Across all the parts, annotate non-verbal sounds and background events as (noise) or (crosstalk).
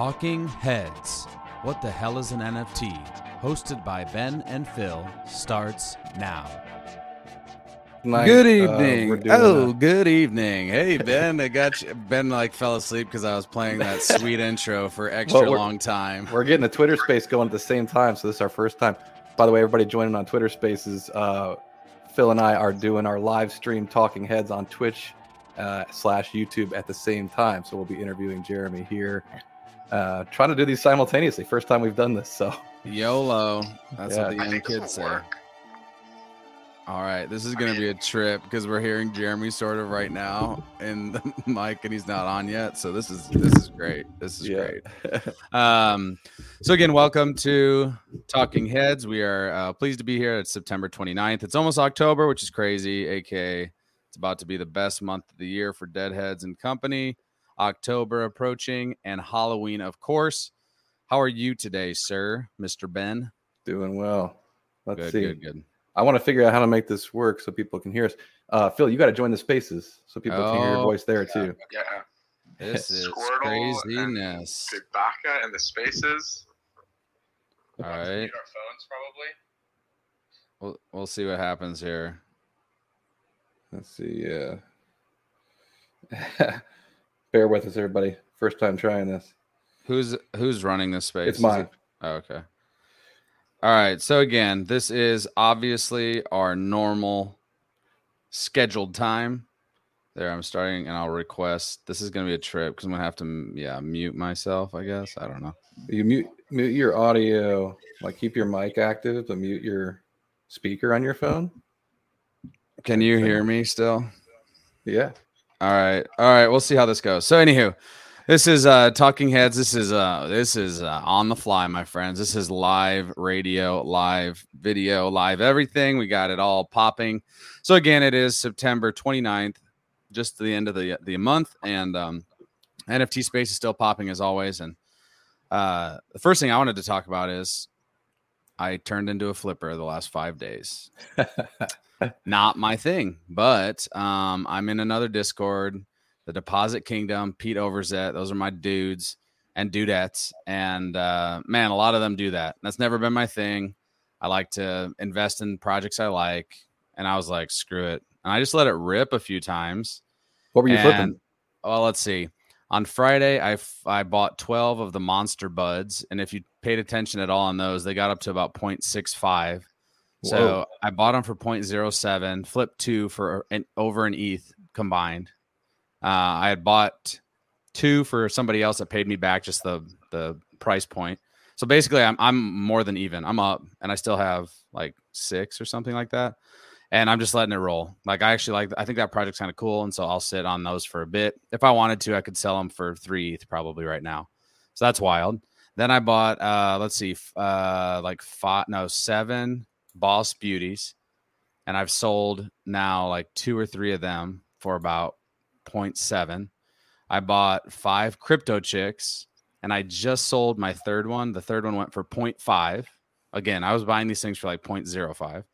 Talking Heads. What the hell is an NFT? Hosted by Ben and Phil starts now. Tonight, good uh, evening. we're oh, a- good evening. Hey Ben, I got you. Ben like fell asleep because I was playing that (laughs) sweet intro for extra Well, long time. we're getting the Twitter space going at the same time, so this is our first time. By the way, everybody joining on Twitter Spaces, uh, Phil and I are doing our live stream Talking Heads on Twitch uh, slash YouTube at the same time. So we'll be interviewing Jeremy here, uh, trying to do these simultaneously. First time we've done this, so YOLO. That's Yeah. what the young kids say. work. All right, this is going to be a trip because we're hearing Jeremy sort of right now in (laughs) the mic, and he's not on yet. So this is this is great. This is Yeah. great. Um, so again, welcome to Talking Heads. We are uh, pleased to be here. It's September 29th. It's almost October, which is crazy. AKA, it's about to be the best month of the year for Deadheads and Company. October approaching, and Halloween, of course. How are you today, sir, Mister Ben? doing well. Let's Good, see. good, good. I want to figure out how to make this work so people can hear us. Uh, Phil, you got to join the spaces so people can hear your Oh, voice there too. Yeah, This is Squirtle and craziness. Chewbacca and the spaces. All right. We'll have to right. mute our phones probably. We'll, we'll see what happens here. Let's see. Uh, (laughs) bear with us, everybody. First time trying this. Who's who's running this space? It's mine. it- Oh, okay. All right. So again, this is obviously our normal scheduled time. There, I'm starting, and I'll request. This is going to be a trip because I'm going to have to, yeah, mute myself. I guess I don't know. You mute mute your audio, like keep your mic active, but mute your speaker on your phone. Can you hear me still? Yeah. All right. All right. We'll see how this goes. So, anywho, this is uh Talking Heads. This is uh this is uh, on the fly, my friends. This is live radio, live video, live everything. We got it all popping. So again, it is September 29th, just the end of the the month, and um NFT space is still popping as always. And uh the first thing I wanted to talk about is I turned into a flipper the last five days (laughs) not my thing. But um, I'm in another Discord, the Deposit Kingdom, Pete Overzet. Those are my dudes and dudettes. And uh, man, a lot of them do that. That's never been my thing. I like to invest in projects I like. And I was like, screw it. And I just let it rip a few times. What were you And- flipping? Well, let's see. On Friday, I, f- I bought 12 of the Monster Buds. And if you paid attention at all on those, they got up to about 0.65. So Whoa. I bought them for 0.07, flipped two for an over an ETH combined. Uh, I had bought two for somebody else that paid me back just the the price point. So basically, I'm I'm more than even. I'm up, and I still have like six or something like that. And I'm just letting it roll. Like I actually like. I think that project's kind of cool, and so I'll sit on those for a bit. If I wanted to, I could sell them for three ETH probably right now. So that's wild. Then I bought. uh Let's see, uh like five, no seven Boss Beauties, and I've sold now like two or three of them for about 0.7. I bought five crypto chicks, and I just sold my third one. The third one went for 0.5. Again, I was buying these things for like 0.05.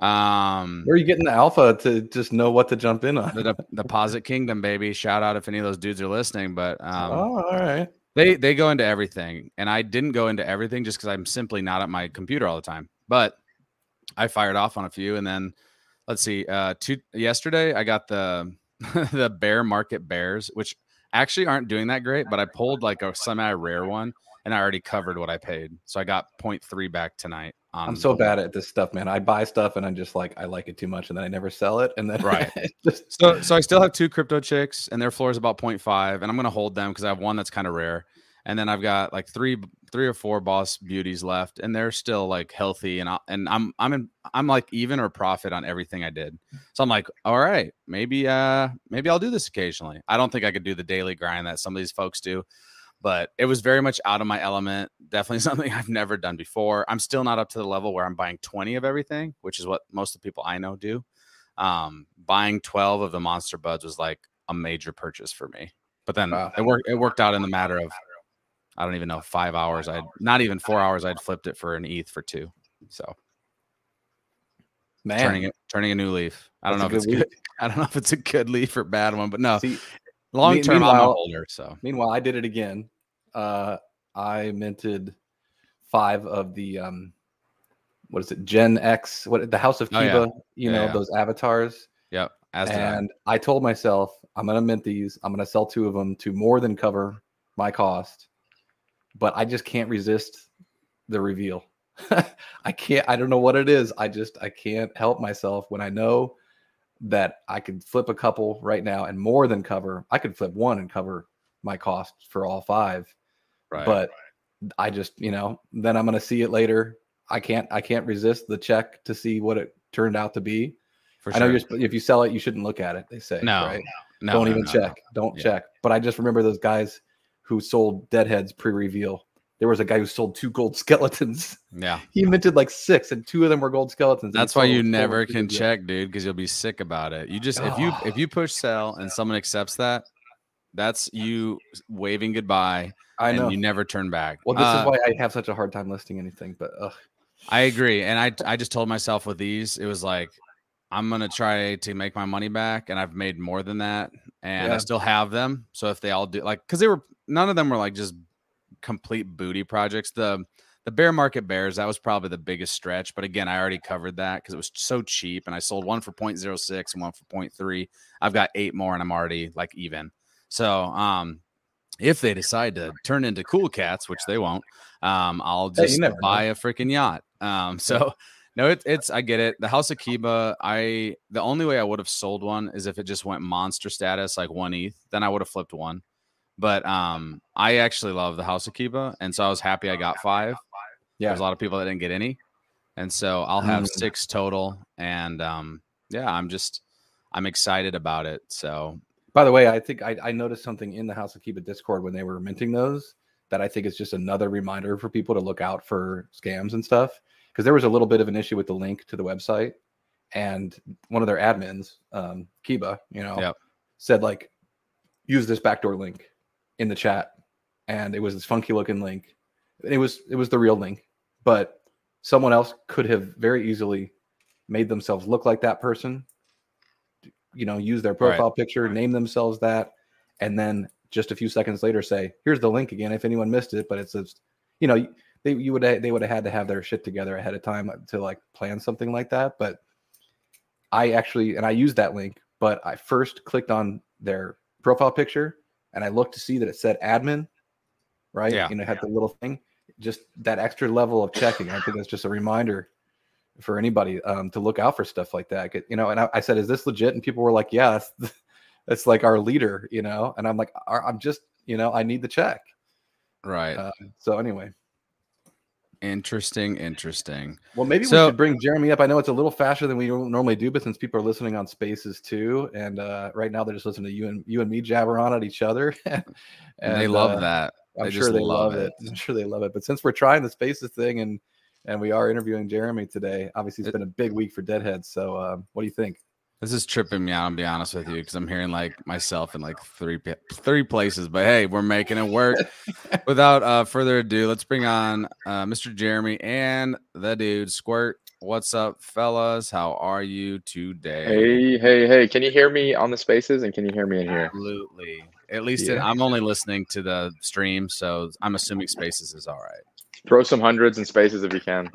Um, Where are you getting the alpha to just know what to jump in on? the de- deposit kingdom, baby. Shout out if any of those dudes are listening. But um, oh, all right. they they go into everything, and I didn't go into everything just because I'm simply not at my computer all the time. But I fired off on a few, and then let's see. Uh, two yesterday, I got the (laughs) the bear market bears, which actually aren't doing that great. But I pulled like a semi rare one, and I already covered what I paid, so I got 0.3 back tonight. On I'm so bad at this stuff, man. I buy stuff and I'm just like, I like it too much, and then I never sell it, and then Right. (laughs) just So so I still have two crypto chicks, and their floor is about 0.5, and I'm gonna hold them because I have one that's kind of rare, and then I've got like three three or four boss beauties left, and they're still like healthy, and I, and I'm I'm in I'm like even or profit on everything I did. So I'm like, all right, maybe uh maybe I'll do this occasionally. I don't think I could do the daily grind that some of these folks do. But it was very much out of my element. Definitely (laughs) something I've never done before. I'm still not up to the level where I'm buying 20 of everything, which is what most of the people I know do um, buying 12 of the monster buds was like a major purchase for me but then Wow. it worked it worked out in the matter of i don't even know five hours i'd not even four hours i'd flipped it for an eth for two so man. turning it turning a new leaf i don't That's know if it's good good (laughs) i don't know if it's a good leaf or bad one but no See, long term i'm a holder so meanwhile, I did it again. uh, I minted five of the um, what is it, Gen X? What the House of Oh, yeah. You Yeah, know yeah. those avatars. Yep. As did I. and I told myself I'm gonna mint these. I'm gonna sell two of them to more than cover my cost, but I just can't resist the reveal. (laughs) I can't. I don't know what it is. I just I can't help myself when I know that I can flip a couple right now and more than cover. I could flip one and cover my cost for all five, Right. but I just you know then I'm gonna see it later. I can't. I can't resist the check to see what it turned out to be. for I know you're if you sell it, you shouldn't look at it. They say No, right? no, Don't no, even no, check. Don't Yeah. check. But I just remember those guys who sold deadheads pre-reveal. There was a guy who sold two gold (laughs) skeletons. Yeah. He minted like six, and two of them were gold skeletons. That's why you never can pre-reveal. check, dude, because you'll be sick about it. You just if you (gasps) if you push sell and someone accepts that, that's you waving goodbye I know. and you never turn back. well, this Uh, is why I have such a hard time listing anything. But ugh. I agree, and I I just told myself with these, it was like I'm gonna try to make my money back, and I've made more than that, and I still have them. So if they all do like, because they were none of them were like just complete booty projects. The the bear market bears that was probably the biggest stretch, but again, I already covered that because it was so cheap, and I sold one for 0.06 and one for 0.3. I've got eight more, and I'm already like even. So um, if they decide to turn into cool cats, which they won't, um, I'll Hey, just know. buy a freaking yacht. Um, so no, it, it's I get it. The House of Kiba, I the only way I would have sold one is if it just went monster status, like one ETH. Then I would have flipped one. But um, I actually love the House of Kiba, and so I was happy I got five. Yeah. There's a lot of people that didn't get any, and so I'll have Mm. six total. And um, yeah, I'm just I'm excited about it. So By the way, I think I, I noticed something in the House of Kiba Discord when they were minting those that I think is just another reminder for people to look out for scams and stuff. Because there was a little bit of an issue with the link to the website, and one of their admins, um, Kiba, you know, Yep. said like, use this backdoor link in the chat, and it was this funky looking link. It was it was the real link, but someone else could have very easily made themselves look like that person you know, use their Right. profile picture, name themselves that, and then just a few seconds later say, "Here's the link again." If anyone missed it, but it's, it's you know, they you would they would have had to have their shit together ahead of time to like plan something like that. But I actually and I used that link, but I first clicked on their profile picture and I looked to see that it said admin, right? Yeah. You know, it had the little thing. Just that extra level of checking. I think that's just a reminder for anybody um, to look out for stuff like that. You know, and I, I said, "Is this legit?" And people were like, "Yeah, that's, (laughs) that's like our leader," you know. And I'm like, "I- "I'm just, you know, I need the check." right, Uh, so anyway, interesting, interesting. well, maybe So- we should bring Jeremy up. I know it's a little faster than we normally do, but since people are listening on Spaces too, and uh, right now they're just listening to you and you and me jabber on at each other, and, (laughs) And they love uh, that. I'm They sure they love it. it. (laughs) I'm sure they love it. But since we're trying the Spaces thing and and we are interviewing Jeremy today, obviously it's It- been a big week for Deadheads. So um, what do you think? This is tripping me out. I'll be honest with you because I'm hearing like (laughs) myself in like three three places. But hey, we're making it work. Without uh, further ado, let's bring on uh, Mr. Jeremy and the dude Squirt. What's up, fellas? How are you today? Hey, hey, hey. Can you hear me on the spaces and can you hear me in here? Absolutely. At least in, Yeah. I'm only listening to the stream, so I'm assuming Spaces is all right. Throw some hundreds in spaces if you can.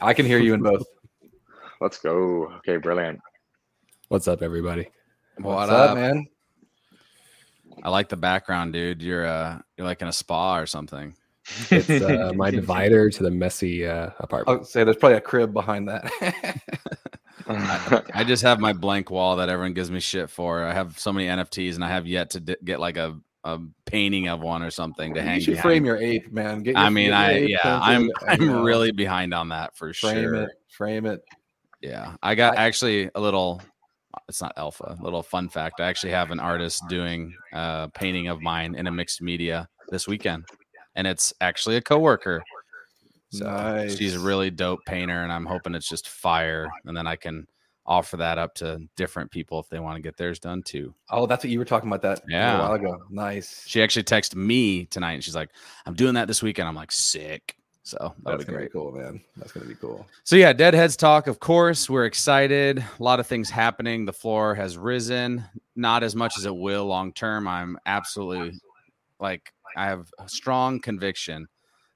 I can hear you in both. Let's go. Okay, brilliant. What's up, everybody? What What's up? up, man? I like the background, dude. You're uh, you're like in a spa or something. It's uh, (laughs) my divider to the messy uh, apartment. I'll say there's probably a crib behind that. (laughs) I just have my blank wall that everyone gives me shit for. I have so many NFTs, and I have yet to d- get like a, a painting of one or something to you hang. You should behind. frame your ape, man. Get I mean, get I yeah, I'm I'm know, really behind on that for frame sure. Frame it. Frame it. Yeah, I got I- actually a little. It's not alpha. A little fun fact. I actually have an artist doing a painting of mine in a mixed media this weekend, and it's actually a coworker. So she's a really dope painter, and I'm hoping it's just fire. And then I can offer that up to different people if they want to get theirs done too. Oh, that's what you were talking about that Yeah. a while ago. Nice. She actually texted me tonight, and she's like, "I'm doing that this weekend." I'm like, "Sick." So that'll That's be great. be cool, man. That's gonna be cool. So yeah, Deadheads talk. Of course, we're excited. A lot of things happening. The floor has risen, not as much as it will long term. I'm absolutely like I have a strong conviction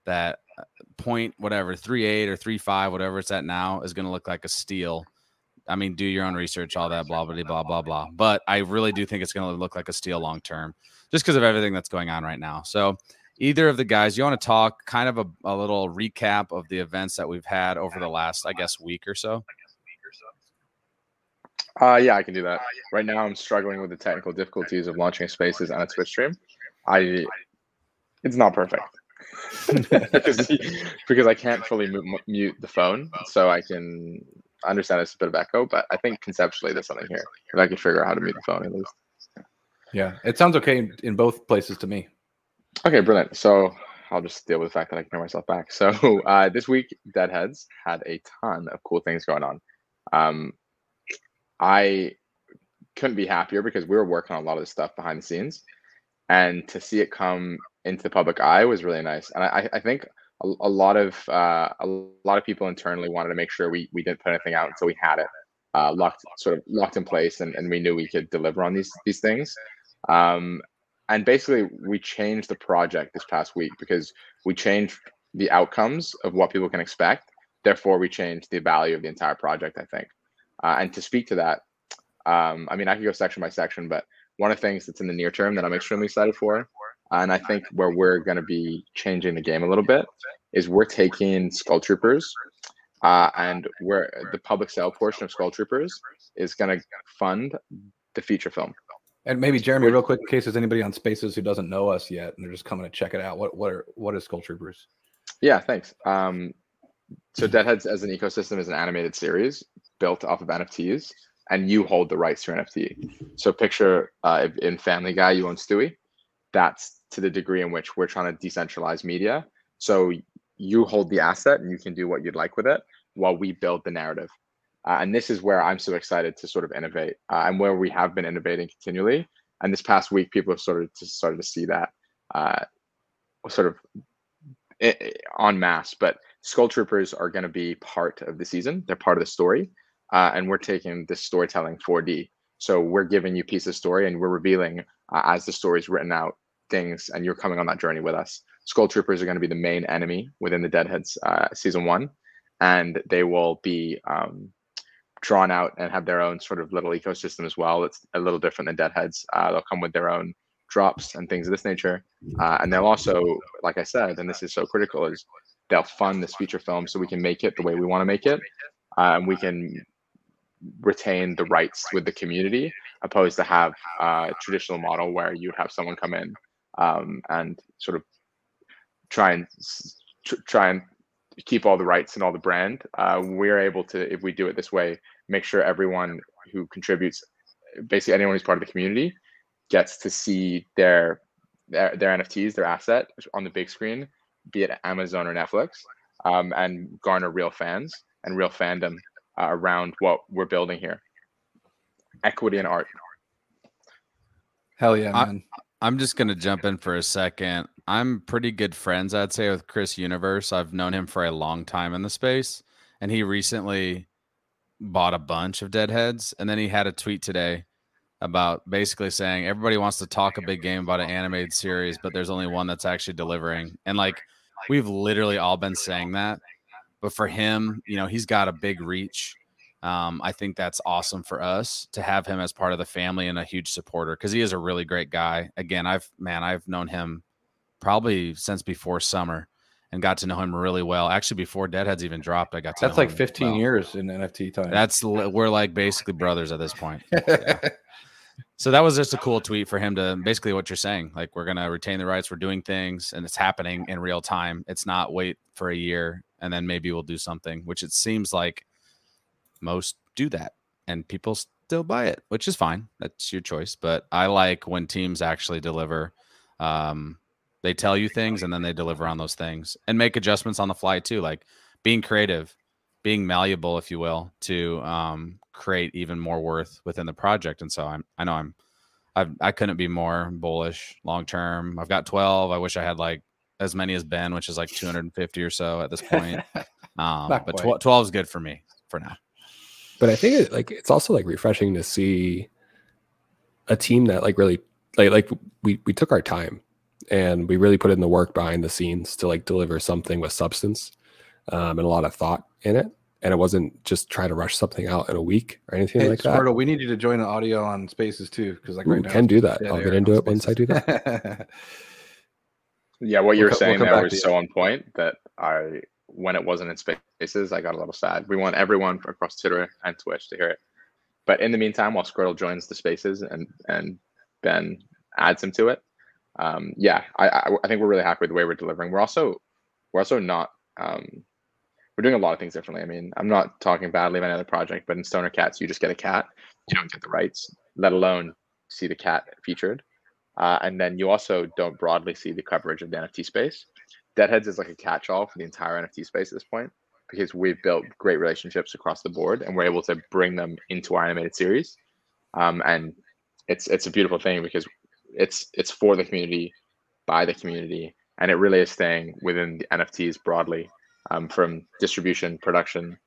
that uh, point whatever three eight or three five whatever it's at now is going to look like a steal. I mean, do your own research, all that, blah blah blah blah blah. But I really do think it's going to look like a steal long term, just because of everything that's going on right now. So, either of the guys, you want to talk kind of a, a little recap of the events that we've had over the last, I guess, week or so. Uh, yeah, I can do that. Right now, I'm struggling with the technical difficulties of launching Spaces on a Twitch stream. I, it's not perfect (laughs) because because I can't fully mu- mute the phone, so I can understand it's a bit of echo. But I think conceptually there's something here. If I could figure out how to mute the phone at least. Yeah, it sounds okay in, in both places to me. Okay, brilliant. So I'll just deal with the fact that I can hear myself back. So (laughs) uh, this week, Deadheads had a ton of cool things going on. Um, I couldn't be happier because we were working on a lot of this stuff behind the scenes, and to see it come into the public eye was really nice. And I, I think a, a lot of uh, a lot of people internally wanted to make sure we we didn't put anything out until we had it uh, locked, sort of locked in place, and, and we knew we could deliver on these these things. Um, and basically, we changed the project this past week because we changed the outcomes of what people can expect. Therefore, we changed the value of the entire project. I think. Uh, and to speak to that, um, I mean, I could go section by section, but one of the things that's in the near term that I'm extremely excited for, and I think where we're going to be changing the game a little bit, is we're taking Skull Troopers, uh, and where the public sale portion of Skull Troopers is going to fund the feature film. And maybe Jeremy, real quick, in case there's anybody on Spaces who doesn't know us yet and they're just coming to check it out. What what are what is Skull Troopers? Yeah, thanks. Um, so Deadheads as an ecosystem is an animated series built off of NFTs, and you hold the rights to your NFT. So picture uh, in Family Guy, you own Stewie. That's to the degree in which we're trying to decentralize media. So you hold the asset and you can do what you'd like with it while we build the narrative. Uh, and this is where I'm so excited to sort of innovate uh, and where we have been innovating continually. And this past week, people have sort of started to see that uh, sort of en masse. But Skull Troopers are going to be part of the season. They're part of the story. Uh, and we're taking this storytelling 4D. So we're giving you piece of story and we're revealing uh, as the story's written out things and you're coming on that journey with us. Skull Troopers are going to be the main enemy within the Deadheads uh, season one. And they will be um, drawn out and have their own sort of little ecosystem as well. It's a little different than Deadheads. Uh, they'll come with their own drops and things of this nature. Uh, and they'll also, like I said, and this is so critical, is they'll fund this feature film so we can make it the way we want to make it. Uh, and we can retain the rights with the community, opposed to have a traditional model where you have someone come in um, and sort of try and tr- try and keep all the rights and all the brand. Uh, we're able to, if we do it this way, make sure everyone who contributes, basically anyone who's part of the community, gets to see their their, their NFTs, their asset on the big screen, be it Amazon or Netflix, um, and garner real fans and real fandom uh, around what we're building here. Equity and art. Hell yeah, man. I, I'm just gonna jump in for a second. I'm pretty good friends, I'd say, with Chris Universe. I've known him for a long time in the space, and he recently bought a bunch of deadheads. And then he had a tweet today about basically saying everybody wants to talk a big game about an animated series, but there's only one that's actually delivering. And like we've literally all been saying that. But for him, you know, he's got a big reach. Um, I think that's awesome for us to have him as part of the family and a huge supporter because he is a really great guy. Again, I've man, I've known him probably since before summer and got to know him really well. Actually, before Deadheads even dropped, I got to. That's like 15 well. years in NFT time. That's we're like basically brothers at this point. Yeah. so that was just a cool tweet for him to basically what you're saying. Like we're gonna retain the rights. We're doing things, and it's happening in real time. It's not wait for a year and then maybe we'll do something. Which it seems like most do that, and people still buy it, which is fine. That's your choice. But I like when teams actually deliver. Um, they tell you things and then they deliver on those things and make adjustments on the fly too, like being creative, being malleable, if you will, to um, create even more worth within the project. And so I'm, I know I'm, I've, I couldn't be more bullish long term. I've got 12. I wish I had like as many as Ben, which is like 250 or so at this point. (laughs) Um, but tw- 12 is good for me for now. But I think it, like it's also like refreshing to see a team that like really like like we we took our time and we really put in the work behind the scenes to like deliver something with substance um, and a lot of thought in it. And it wasn't just try to rush something out in a week or anything Hey, like that. Squirtle, we need you to join the audio on Spaces too, because like Ooh, right now, can do that. I'll get into on it once I do that. (laughs) Yeah, what you were we'll saying come there was to you. so on point that I, when it wasn't in spaces, I got a little sad. We want everyone across Twitter and Twitch to hear it. But in the meantime, while Squirtle joins the spaces and and Ben adds him to it, um, yeah, I, I think we're really happy with the way we're delivering. We're also we're also not um, we're doing a lot of things differently. I mean, I'm not talking badly about another project, but in Stoner Cats, you just get a cat, you don't get the rights, let alone see the cat featured. Uh, and then you also don't broadly see the coverage of the NFT space. Deadheads is like a catch-all for the entire NFT space at this point because we've built great relationships across the board and we're able to bring them into our animated series. Um, and it's it's a beautiful thing because it's it's for the community, by the community, and it really is staying within the NFTs broadly, um, from distribution, production,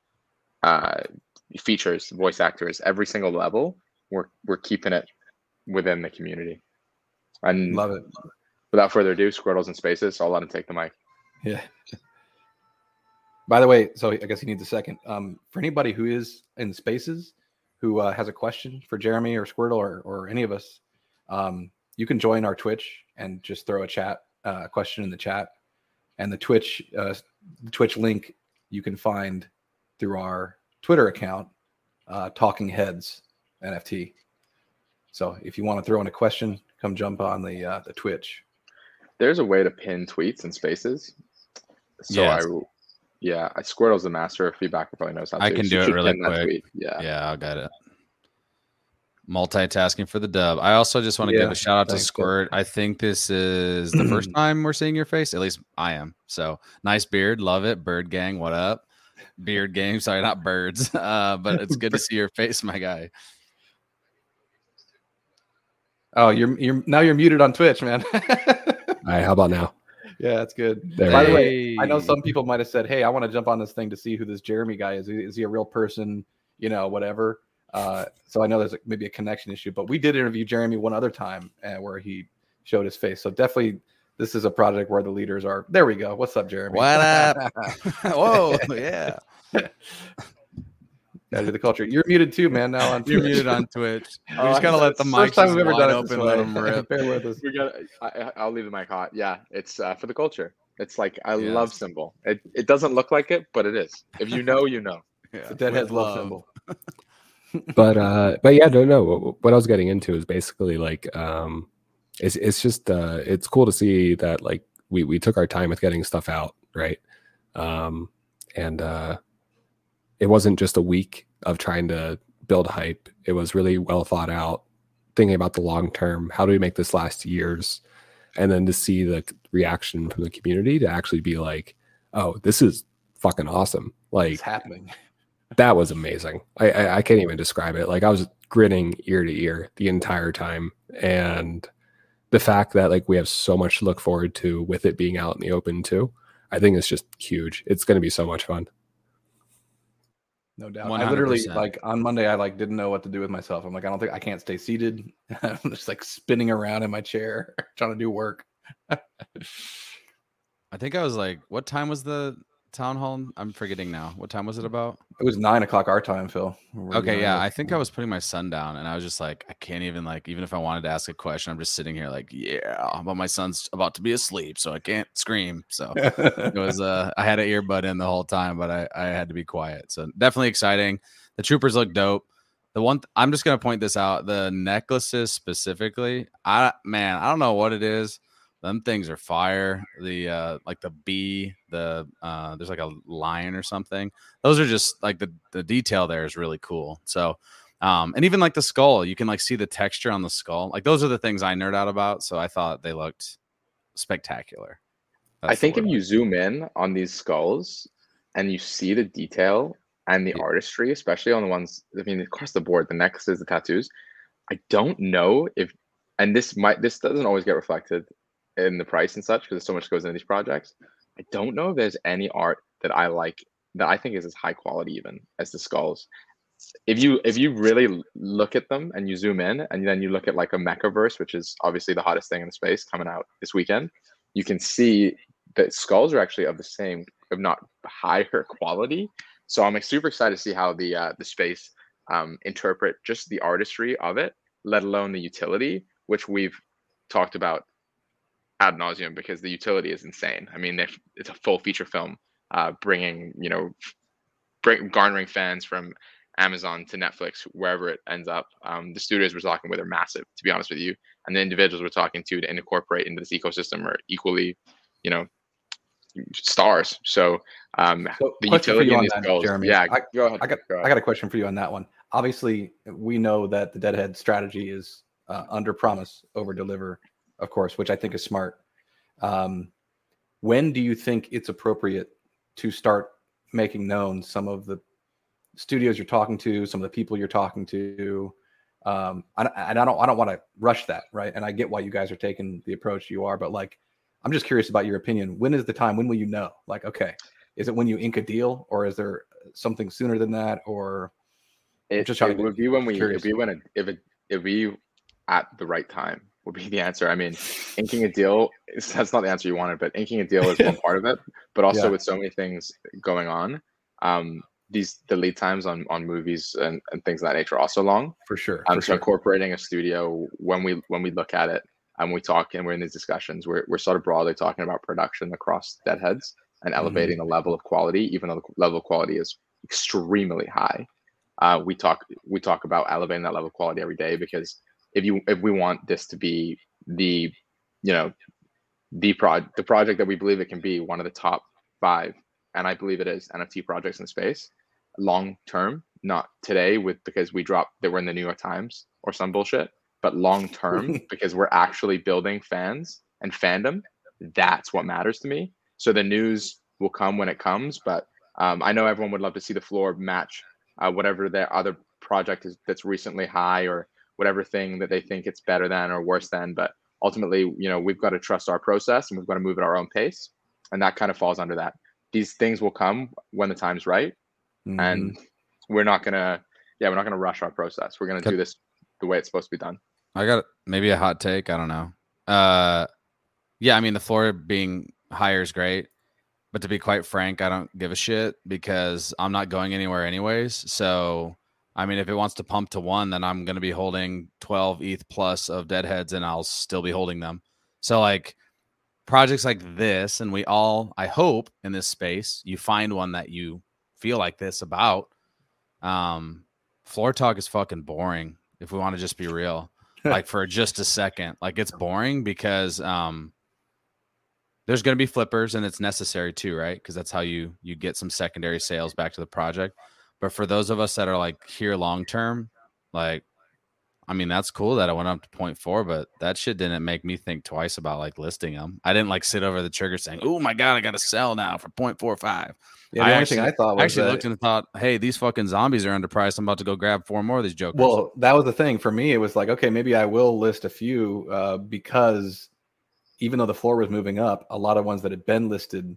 uh, features, voice actors, every single level. We're we're keeping it within the community. And Love it. without further ado, Squirtles and Spaces. So I'll let him take the mic. Yeah. By the way, so I guess he needs a second. Um, for anybody who is in spaces who uh, has a question for Jeremy or Squirtle or, or any of us, um, you can join our Twitch and just throw a chat uh, question in the chat. And the Twitch uh, the Twitch link you can find through our Twitter account, uh, Talking Heads NFT. So if you want to throw in a question, come jump on the uh, the Twitch. There's a way to pin tweets and spaces. So Yes. I, yeah, I Squirtle's the master of feedback. Probably knows how to. I can So do you it really quick. Yeah. Yeah, I'll get it. Multitasking for the dub. I also just want to give a shout out to thanks, Dub. Squirt. I think this is the first (clears throat) time we're seeing your face. At least I am. So nice beard, love it. Bird gang, what up? Beard gang, sorry, not birds. (laughs) Uh, but it's good to (laughs) see your face, my guy. Oh, you're you're now you're muted on Twitch, man. (laughs) All right, how about now? yeah, that's good. There By the way, I know some people might have said, "Hey, I want to jump on this thing to see who this Jeremy guy is. Is he a real person? You know, whatever." Uh, so I know there's a, maybe a connection issue, but we did interview Jeremy one other time uh, where he showed his face. So definitely, this is a project where the leaders are. There we go. What's up, Jeremy? What up? (laughs) Whoa, yeah. (laughs) Gotta the culture. You're muted too, man. Now on (laughs) You're muted on Twitch. We Oh, just gotta I- let the it's mics first time we've ever done it open, let way. them rip. Bear with us. We got. I, I- I'll leave the mic hot. Yeah, it's uh, for the culture. It's like I Yes. love symbol. It it doesn't look like it, but it is. If you know, you know. Yeah, The Deadhead's with love symbol. But uh but yeah no no. What, what i was getting into is basically like um it's it's just uh it's cool to see that like we we took our time with getting stuff out right? Um and uh it wasn't just a week of trying to build hype. It was really well thought out thinking about the long term. How do we make this last years? And then to see the reaction from the community to actually be like oh this is fucking awesome. Like It's happening. That was amazing. I, I I can't even describe it. Like I was grinning ear to ear the entire time, and the fact that like we have so much to look forward to with it being out in the open too, I think it's just huge. It's going to be so much fun. No doubt. I literally like on Monday I like didn't know what to do with myself. I'm like, I don't think I can't stay seated. (laughs) I'm just like spinning around in my chair (laughs) trying to do work. (laughs) I think I was like, what time was the town hall? I'm forgetting now. What time was it about? It was nine o'clock our time, Phil. We're Okay, yeah. I think I was putting my son down and I was just like, I can't even like even if I wanted to ask a question, I'm just sitting here like, yeah, but my son's about to be asleep, so I can't scream. So (laughs) it was uh I had an earbud in the whole time, but I, I had to be quiet. So definitely exciting. The troopers look dope. The one th- I'm just gonna point this out, the necklaces specifically. I man, I don't know what it is. Them things are fire. The uh like the bee, the uh there's like a lion or something. Those are just like the the detail there is really cool. So um and even like the skull, you can like see the texture on the skull. Like those are the things I nerd out about. So I thought they looked spectacular. I That's the think if you zoom in on these skulls and you see the detail and the Yeah. artistry, especially on the ones, I mean, across the board, the necklaces, the tattoos, I don't know if, and this might, this doesn't always get reflected in the price and such because so much goes into these projects. I don't know if there's any art that I like that I think is as high quality even as the skulls. if you if you really look at them and you zoom in and then you look at like a MekaVerse which is obviously the hottest thing in the space coming out this weekend you can see that skulls are actually of the same if not higher quality so i'm like, super excited to see how the uh, the space um, interpret just the artistry of it let alone the utility which we've talked about ad nauseum because the utility is insane i mean if it's a full feature film uh, bringing you know bring, garnering fans from Amazon to Netflix, wherever it ends up. Um, the studios we're talking with are massive, to be honest with you, and the individuals we're talking to to incorporate into this ecosystem are equally, you know, stars. So um, So, the utility you in these that, goals. Jeremy. Yeah, I- go ahead. I got go ahead. I got a question for you on that one. Obviously, we know that the Deadhead strategy is uh, under promise, over deliver, of course, which I think is smart. Um, when do you think it's appropriate to start making known some of the studios you're talking to, some of the people you're talking to? Um, and I, and I don't I don't want to rush that, right? And I get why you guys are taking the approach you are, but like, I'm just curious about your opinion. When is the time? When will you know? Like, okay, is it when you ink a deal, or is there something sooner than that, or It, just trying it to would be when we curious. if we when it, if it if we at the right time would be the answer. I mean, inking a deal is, that's not the answer you wanted, but inking a deal is one part of it. (laughs) But also Yeah. with so many things going on, um, these the lead times on on movies and, and things of that nature are also long. for sure? Um, for so sure. incorporating a studio when we when we look at it and we talk and we're in these discussions, we're we're sort of broadly talking about production across Deadheads and Mm-hmm. elevating the level of quality, even though the level of quality is extremely high. Uh, we talk we talk about elevating that level of quality every day because if you if we want this to be the you know the prod the project that we believe it can be one of the top five and i believe it is nft projects in space long term not today with because we dropped that we're in the new york times or some bullshit but long term (laughs) because we're actually building fans and fandom that's what matters to me. So the news will come when it comes but um, i know everyone would love to see the floor match uh, whatever their other project is that's recently high or whatever thing that they think it's better than or worse than but ultimately you know we've got to trust our process and we've got to move at our own pace and that kind of falls under that these things will come when the time's right Mhm. and we're not gonna yeah we're not gonna rush our process we're gonna Could- do this the way it's supposed to be done I got maybe a hot take. I don't know. Uh, yeah, I mean the floor being higher is great, but to be quite frank, I don't give a shit because I'm not going anywhere anyways. So, I mean, if it wants to pump to one, then I'm going to be holding 12 ETH plus of deadheads, and I'll still be holding them. So, like projects like this, and we all, I hope, in this space, you find one that you feel like this about. Um, floor talk is fucking boring. If we want to just be real (laughs) like for just a second. Like it's boring because um there's going to be flippers and it's necessary too, right? Because that's how you you get some secondary sales back to the project. But for those of us that are like here long term, like I mean that's cool that I went up to point four, but that shit didn't make me think twice about like listing them. I didn't like sit over the trigger saying, "Oh my god, I got to sell now for point four five. yeah, the I only thing I actually- thought I actually that, looked and thought, "Hey, these fucking zombies are underpriced. I'm about to go grab four more of these jokers." well, that was the thing for me. It was like, okay, maybe I will list a few uh, because even though the floor was moving up, a lot of ones that had been listed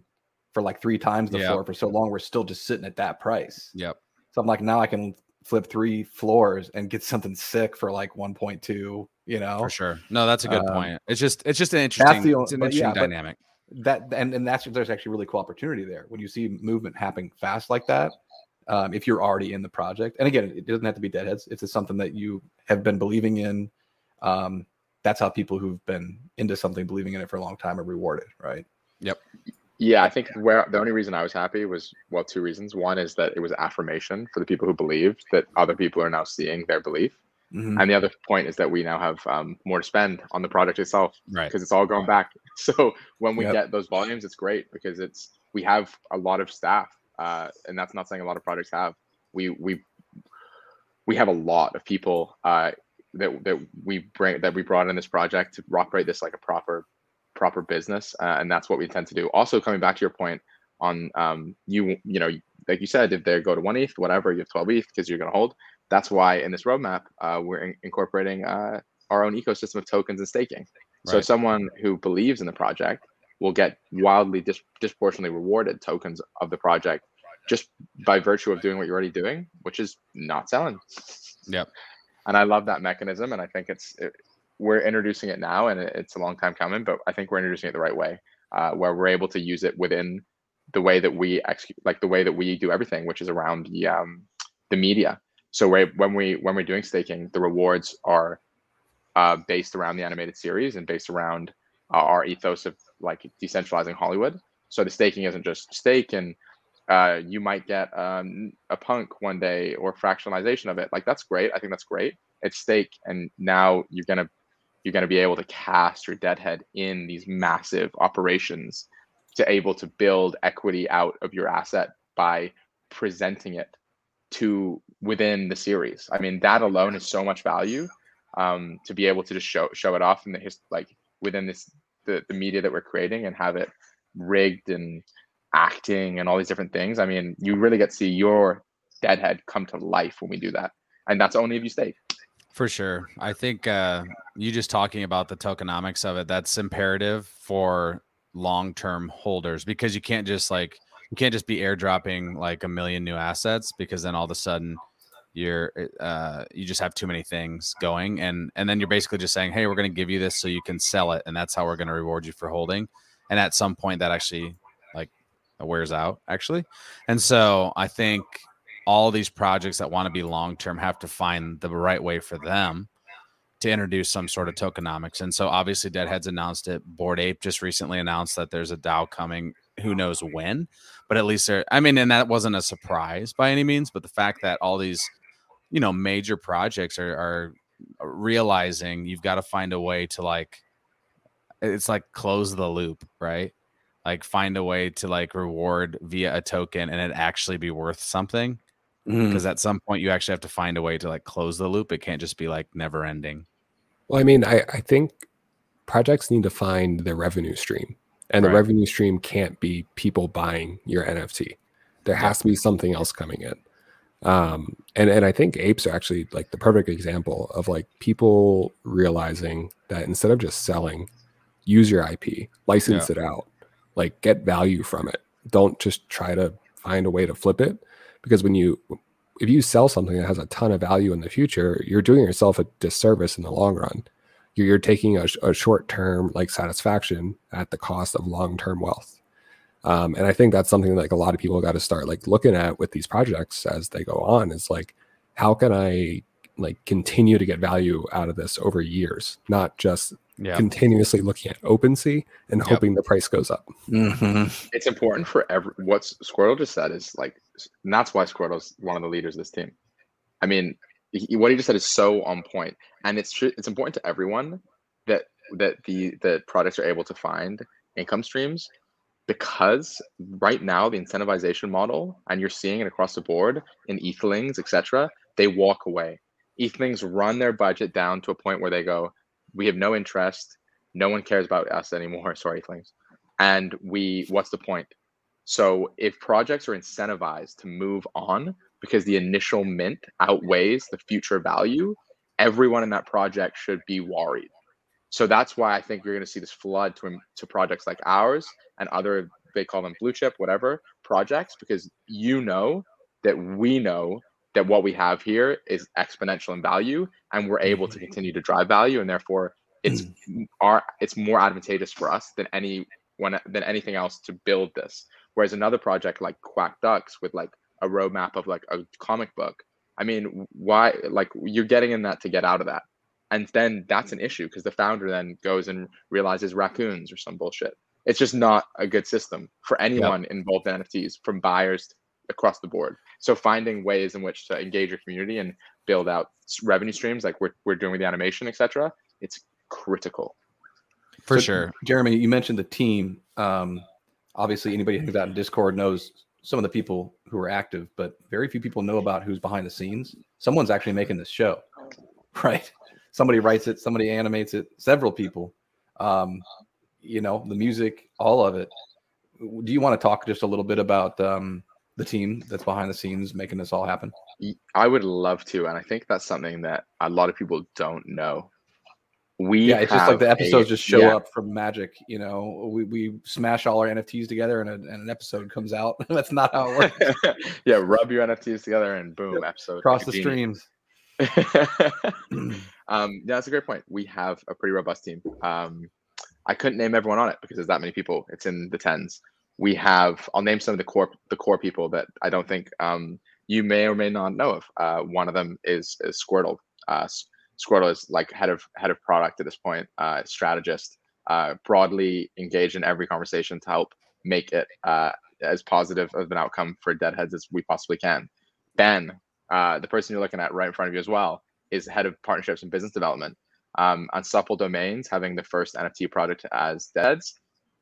for like three times the Yeah. floor for so long were still just sitting at that price. yep. So I'm like, now I can flip three floors and get something sick for like 1.2. You know, For sure. No, that's a good Um, point. It's just it's just an interesting the it's an interesting yeah, dynamic. that and and that's there's actually really cool opportunity there when you see movement happening fast like that. Um, if you're already in the project, and again, it doesn't have to be deadheads. If it's something that you have been believing in, um, that's how people who've been into something, believing in it for a long time, are rewarded, right? Yeah i think where the only reason i was happy was well two reasons one is that it was affirmation for the people who believed that other people are now seeing their belief Mhm. and the other point is that we now have um, more to spend on the project itself Right. because it's all going back. (laughs) So when we Yep. get those volumes, it's great because it's we have a lot of staff, uh, and that's not saying a lot of projects have. We we we have a lot of people uh, that that we bring that we brought in this project to operate this like a proper proper business, uh, and that's what we intend to do. Also, coming back to your point on um, you you know like you said, if they go to one ETH, whatever, you have twelve ETH because you're going to hold. That's why in this roadmap uh, we're in- incorporating uh, our own ecosystem of tokens and staking. So someone who believes in the project will get wildly dis- disproportionately rewarded tokens of the project just by virtue of doing what you're already doing, which is not selling. Yep. And I love that mechanism, and I think it's it, we're introducing it now, and it's a long time coming, but I think we're introducing it the right way, uh, where we're able to use it within the way that we execute, like the way that we do everything, which is around the um, the media. So when we when we're doing staking, the rewards are uh, based around the animated series and based around uh, our ethos of like decentralizing Hollywood. So the staking isn't just stake and uh, you might get um, a punk one day or fractionalization of it. Like that's great. I think that's great. It's stake, and now you're gonna you're gonna be able to cast your deadhead in these massive operations to able to build equity out of your asset by presenting it to within the series. I mean, that alone is so much value um, to be able to just show show it off in the his like within this the, the media that we're creating and have it rigged and acting and all these different things. I mean, you really get to see your deadhead come to life when we do that. And that's only if you stay. For sure. I think uh, you just talking about the tokenomics of it, that's imperative for long term holders because you can't just like, you can't just be airdropping like a million new assets because then all of a sudden you're uh, you just have too many things going and and then you're basically just saying hey we're going to give you this so you can sell it and that's how we're going to reward you for holding and at some point that actually like wears out actually and so i think all these projects that want to be long term have to find the right way for them to introduce some sort of tokenomics. And so obviously deadheads announced it. Bored ape just recently announced that there's a dao coming. Who knows when? But at least there i mean and that wasn't a surprise by any means but the fact that all these you know major projects are, are uh, realizing you've got to find a way to like it's like close the loop right? Like find a way to like reward via a token and it actually be worth something Mm. because at some point you actually have to find a way to like close the loop it can't just be like never ending Well, I mean, I, I think projects need to find their revenue stream, and Right. the revenue stream can't be people buying your NFT. There has to be something else coming in. Um, and and I think apes are actually like the perfect example of like people realizing that instead of just selling, use your IP, license it out, like get value from it. Don't just try to find a way to flip it, because when you if you sell something that has a ton of value in the future, you're doing yourself a disservice in the long run. You're, you're taking a, a short term like satisfaction at the cost of long term wealth. Um, and I think that's something like a lot of people got to start like looking at with these projects as they go on. Is like, how can I like continue to get value out of this over years, not just yeah continuously looking at OpenSea and Yep. hoping the price goes up. Mhm. It's important for every what Squirtle just said is like, and that's why Squirtle's one of the leaders of this team. I mean, he, what he just said is so on point, and it's it's important to everyone that that the the products are able to find income streams because right now the incentivization model, and you're seeing it across the board in ethlings, etc. They walk away. Ethlings run their budget down to a point where they go, "We have no interest. No one cares about us anymore." (laughs) Sorry, ethlings. And we, what's the point? So if projects are incentivized to move on because the initial mint outweighs the future value, everyone in that project should be worried. So that's why I think you're going to see this flood to to projects like ours and other they call them blue chip whatever projects because you know that we know that what we have here is exponential in value and we're able to mm-hmm. continue to drive value and therefore it's mm. our it's more advantageous for us than any one than anything else to build this whereas another project like quack ducks with like a roadmap of like a comic book i mean why like you're getting in that to get out of that. And then that's an issue because the founder then goes and realizes raccoons or some bullshit. It's just not a good system for anyone involved in nfts from buyers across the board. So finding ways in which to engage your community and build out revenue streams like we're, we're doing with the animation etc it's critical. For So, sure. Jeremy, you mentioned the team. Um, obviously, anybody who's out in Discord knows some of the people who are active, but very few people know about who's behind the scenes. Someone's actually making this show, (laughs) right? Somebody writes it, somebody animates it, several people. Um, you know, the music, all of it. Do you want to talk just a little bit about um, the team that's behind the scenes making this all happen? I would love to, and I think that's something that a lot of people don't know. We yeah, it's just like the episodes a- just show yeah, up from magic. You know, we, we smash all our NFTs together and, a, and an episode comes out. (laughs) That's not how it works. (laughs) yeah, rub your NFTs together and boom, episode Across the like a genie. streams. (laughs) um, yeah, that's a great point. We have a pretty robust team. Um, I couldn't name everyone on it because there's that many people. It's in the tens. We have. I'll name some of the core the core people that I don't think um, you may or may not know of. Uh, one of them is, is Squirtle. Uh, Squirtle is like head of head of product at this point, uh, strategist, uh, broadly engaged in every conversation to help make it uh, as positive of an outcome for Deadheads as we possibly can. Ben, uh, the person you're looking at right in front of you as well, is head of partnerships and business development. Um, on Supple Domains, having the first NFT product as Deads,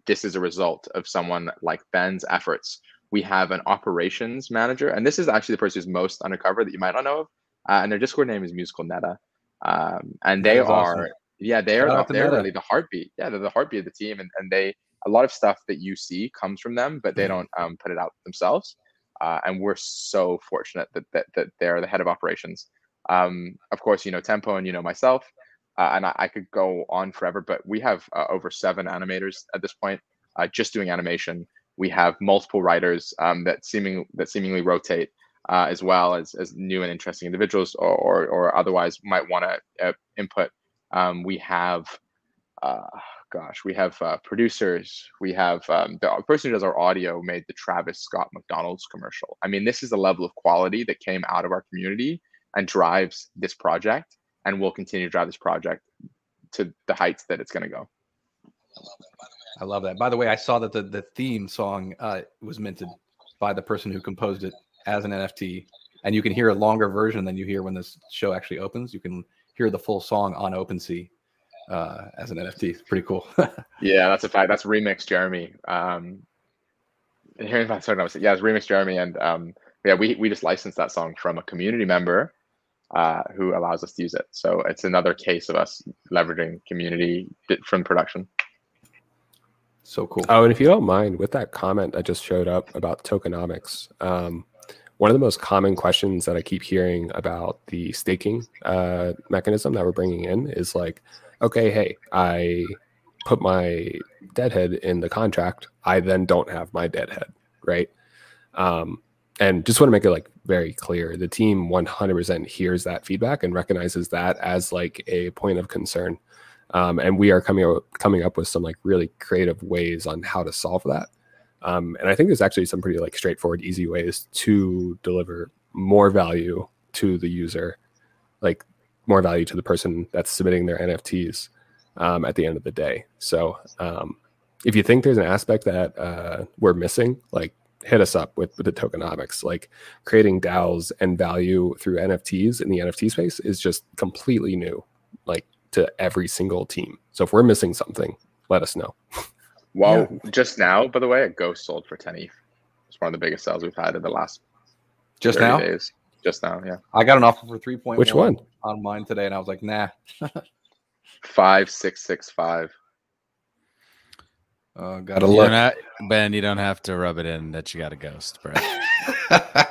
this is a result of someone like Ben's efforts. We have an operations manager, and this is actually the person who's most undercover that you might not know of. Uh, and their Discord name is Musical Neta, um, and they are awesome. yeah they are the- they're really the heartbeat. Yeah, they're the heartbeat of the team, and, and they a lot of stuff that you see comes from them, but they don't um, put it out themselves. Uh, and we're so fortunate that, that that they're the head of operations. Um, of course, you know Tempo and you know myself, uh, and I, I could go on forever, but we have uh, over seven animators at this point, uh, just doing animation. We have multiple writers um, that seeming that seemingly rotate, uh, as well as as new and interesting individuals, or or, or otherwise might want to uh, input. Um, we have, uh, gosh, we have uh, producers. We have um, the person who does our audio made the Travis Scott McDonald's commercial. I mean, this is the level of quality that came out of our community and drives this project and will continue to drive this project to the heights that it's going to go. I love that. By the way, I saw that the, the theme song uh, was minted by the person who composed it as an NFT, and you can hear a longer version than you hear when this show actually opens. You can hear the full song on OpenSea uh, as an NFT. It's pretty cool. (laughs) Yeah, that's a fact. That's remix Jeremy. Um, hearing about certain, yeah, it's remix Jeremy, and um, yeah, we we just licensed that song from a community member uh, who allows us to use it. So it's another case of us leveraging community from production. so cool. Oh, and if you don't mind, with that comment that just showed up about tokenomics, um, one of the most common questions that I keep hearing about the staking uh, mechanism that we're bringing in is like, okay, hey, I put my deadhead in the contract. I then don't have my deadhead, right? Um, and just want to make it like very clear the team 100% hears that feedback and recognizes that as like a point of concern um, and we are coming up, coming up with some like really creative ways on how to solve that. Um, and I think there's actually some pretty like straightforward, easy ways to deliver more value to the user, like more value to the person that's submitting their NFTs um, at the end of the day. So um, if you think there's an aspect that uh, we're missing, like hit us up with, with the tokenomics. Like creating DAOs and value through NFTs in the NFT space is just completely new. Like to every single team. So if we're missing something, let us know. (laughs) Well, just now, by the way, a ghost sold for 10 ETH. It's one of the biggest sales we've had in the last Just now, days. Just now, yeah. I got an offer for three point. Which one? on mine today, and I was like, nah. Five six six five. (laughs) Uh, gotta You look. don't ben, you don't have to rub it in that you got a ghost, bro. (laughs) that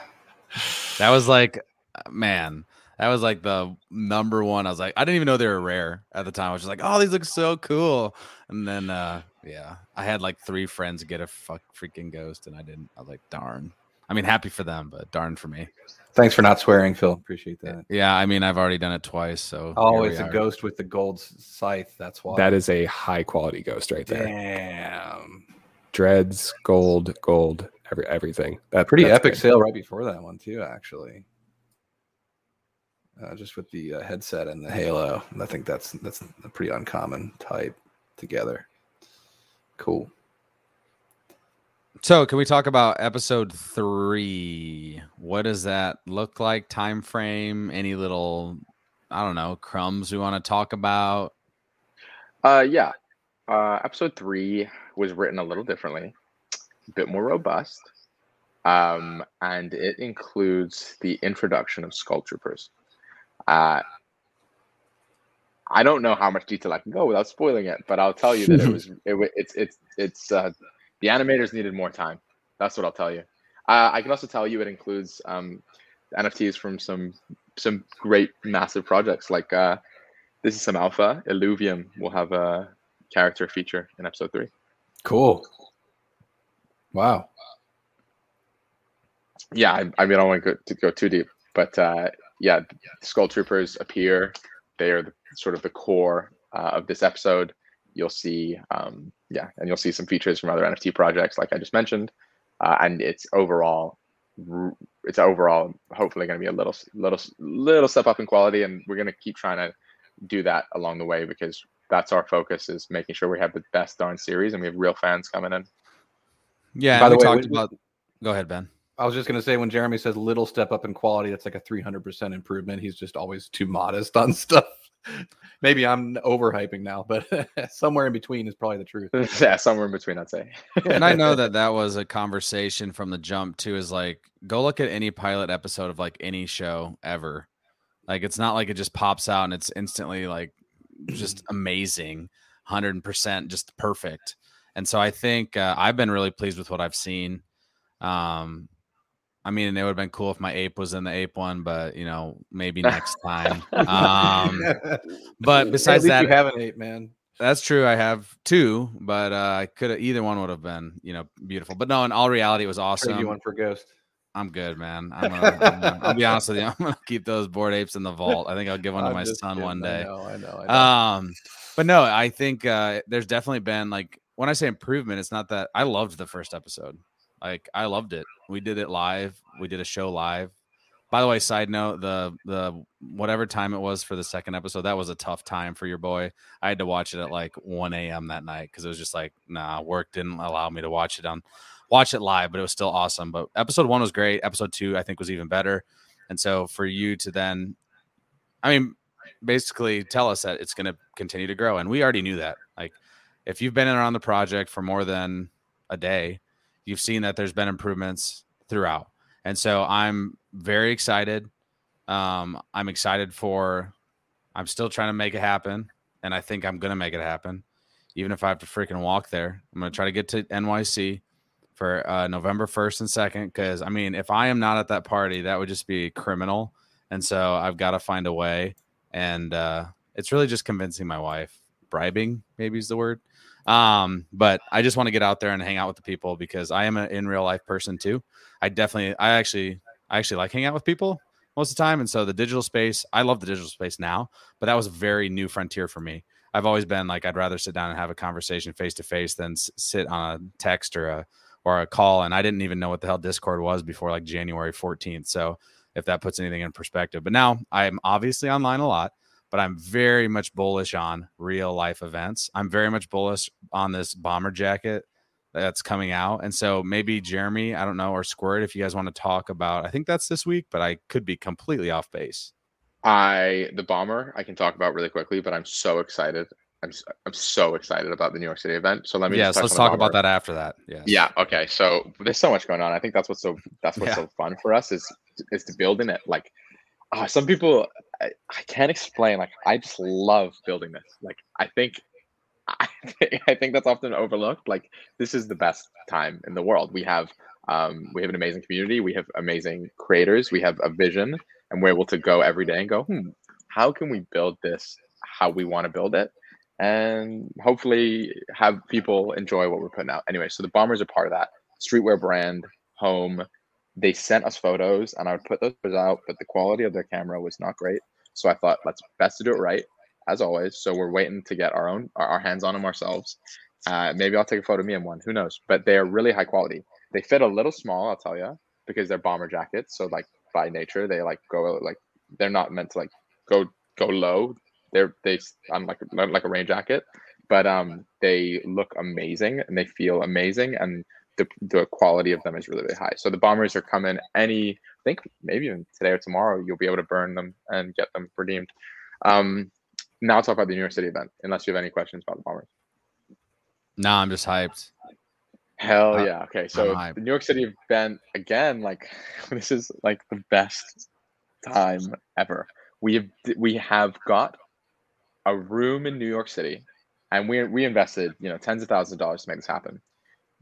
was like, man, that was like the number one. I was like, I didn't even know they were rare at the time. I was just like, oh, these look so cool. And then, uh, yeah, I had like three friends get a fuck freaking ghost, and I didn't. I was like, darn. I mean, happy for them, but darn for me. Thanks for not swearing, Phil. Appreciate that. Yeah, I mean, I've already done it twice, so Oh, it's a ghost with the gold scythe. That's why. That is a high quality ghost right there. damn. Dreads, gold, gold, every everything. That Pretty that's epic good. sale right before that one too, actually. Uh, just with the uh, headset and the halo, I think that's that's a pretty uncommon type together. Cool. So, can we talk about episode three? What does that look like? Time frame? Any little, I don't know, crumbs we want to talk about? Uh, yeah. Uh, episode three was written a little differently, a bit more robust, um, and it includes the introduction of Skull Troopers. Uh, I don't know how much detail I can go without spoiling it, but I'll tell you that it (laughs) was it, it's it's it's uh, the animators needed more time. That's what I'll tell you. Uh, I can also tell you it includes um, NFTs from some some great massive projects like uh, this is some alpha. Illuvium will have a character feature in episode three. Cool. Wow. Yeah, I, I mean, I don't want to go, to go too deep, but uh, yeah, Skull Troopers appear. They are the, sort of the core uh, of this episode. You'll see, um, yeah, and you'll see some features from other NFT projects, like I just mentioned, uh, and it's overall, it's overall hopefully going to be a little, little, little step up in quality, and we're going to keep trying to do that along the way because that's our focus is making sure we have the best darn series and we have real fans coming in. Yeah, By the we way, talked when- about. Go ahead, Ben. I was just gonna say when Jeremy says little step up in quality, that's like a three hundred percent improvement. He's just always too modest on (laughs) stuff. Maybe I'm overhyping now, but (laughs) somewhere in between is probably the truth. (laughs) yeah, somewhere in between, I'd say. and I know that (laughs) that was a conversation from the jump too. Is like go look at any pilot episode of like any show ever. Like it's not like it just pops out and it's instantly like just (clears throat) amazing, hundred percent, just perfect. And so I think uh, I've been really pleased with what I've seen. Um, I mean, it would have been cool if my ape was in the ape one, but you know, maybe (laughs) next time. Um, but (laughs) besides that, you have an ape, man. that's true. I have two, but uh, I could have either one would have been, you know, beautiful. But no, in all reality, it was awesome. you one for Ghost. I'm good, man. I'm gonna, I'm gonna- I'll be honest with you. (laughs) I'm gonna keep those Bored Apes in the vault. I think I'll give one to my son kidding. one I day. know, I know, I know. Um, but no, I think uh, there's definitely been like when I say improvement, it's not that I loved the first episode. Like I loved it. We did it live. We did a show live. By the way, side note, the the whatever time it was for the second episode, that was a tough time for your boy. I had to watch it at like 1 a.m. that night because it was just like, nah, work didn't allow me to watch it on watch it live, but it was still awesome. But episode one was great. Episode two, I think, was even better. And so for you to then, I mean, basically tell us that it's going to continue to grow, and we already knew that. Like, if you've been around the project for more than a day, you've seen that there's been improvements throughout. And so I'm very excited. Um, I'm excited for. I'm still trying to make it happen, and I think I'm gonna make it happen, even if I have to freaking walk there. I'm gonna try to get to NYC for uh, November 1st and 2nd because I mean, if I am not at that party, that would just be criminal. And so I've got to find a way, and uh, it's really just convincing my wife, bribing maybe is the word. Um, but I just want to get out there and hang out with the people because I am an in real life person too. I definitely, I actually, I actually like hanging out with people most of the time. And so the digital space, I love the digital space now, but that was a very new frontier for me. I've always been like, I'd rather sit down and have a conversation face to face than s- sit on a text or a, or a call. And I didn't even know what the hell Discord was before like January 14th. So if that puts anything in perspective, but now I'm obviously online a lot, but I'm very much bullish on real life events. I'm very much bullish on this bomber jacket that's coming out. And so maybe Jeremy, I don't know, or Squirt, if you guys want to talk about, I think that's this week, but I could be completely off base. I the bomber I can talk about really quickly, but I'm so excited. I'm I'm so excited about the New York City event. So let me yes, just let's talk about that after that. Yeah. Yeah. Okay. So there's so much going on. I think that's what's so that's what's Yeah. so fun for us is is to build in it. Like, uh, some people I, can't explain. Like, I just love building this. Like, I think (laughs) I think, I think that's often overlooked. Like, this is the best time in the world. We have um we have an amazing community. We have amazing creators. We have a vision, and we're able to go every day and go, hmm, how can we build this how we want to build it? and hopefully have people enjoy what we're putting out. Anyway, so the bombers are part of that streetwear brand, home. They sent us photos, and I would put those out, but the quality of their camera was not great. So I thought, let's best to do it right, as always. So we're waiting to get our own our, our hands on them ourselves. Uh, maybe I'll take a photo of me in one. Who knows? But they are really high quality. They fit a little small, I'll tell you, because they're bomber jackets. So like by nature, they like go like they're not meant to like go go low they're they I'm like like a rain jacket, but um they look amazing and they feel amazing and the the quality of them is really really high. So the bombers are coming any I think maybe even today or tomorrow you'll be able to burn them and get them redeemed. Um now I'll talk about the New York City event, unless you have any questions about the bombers. No, I'm just hyped. Hell Uh, yeah. Okay. So the New York City event again, like (laughs) this is like the best time ever. We have we have got a room in New York City and we we invested, you know, tens of thousands of dollars to make this happen.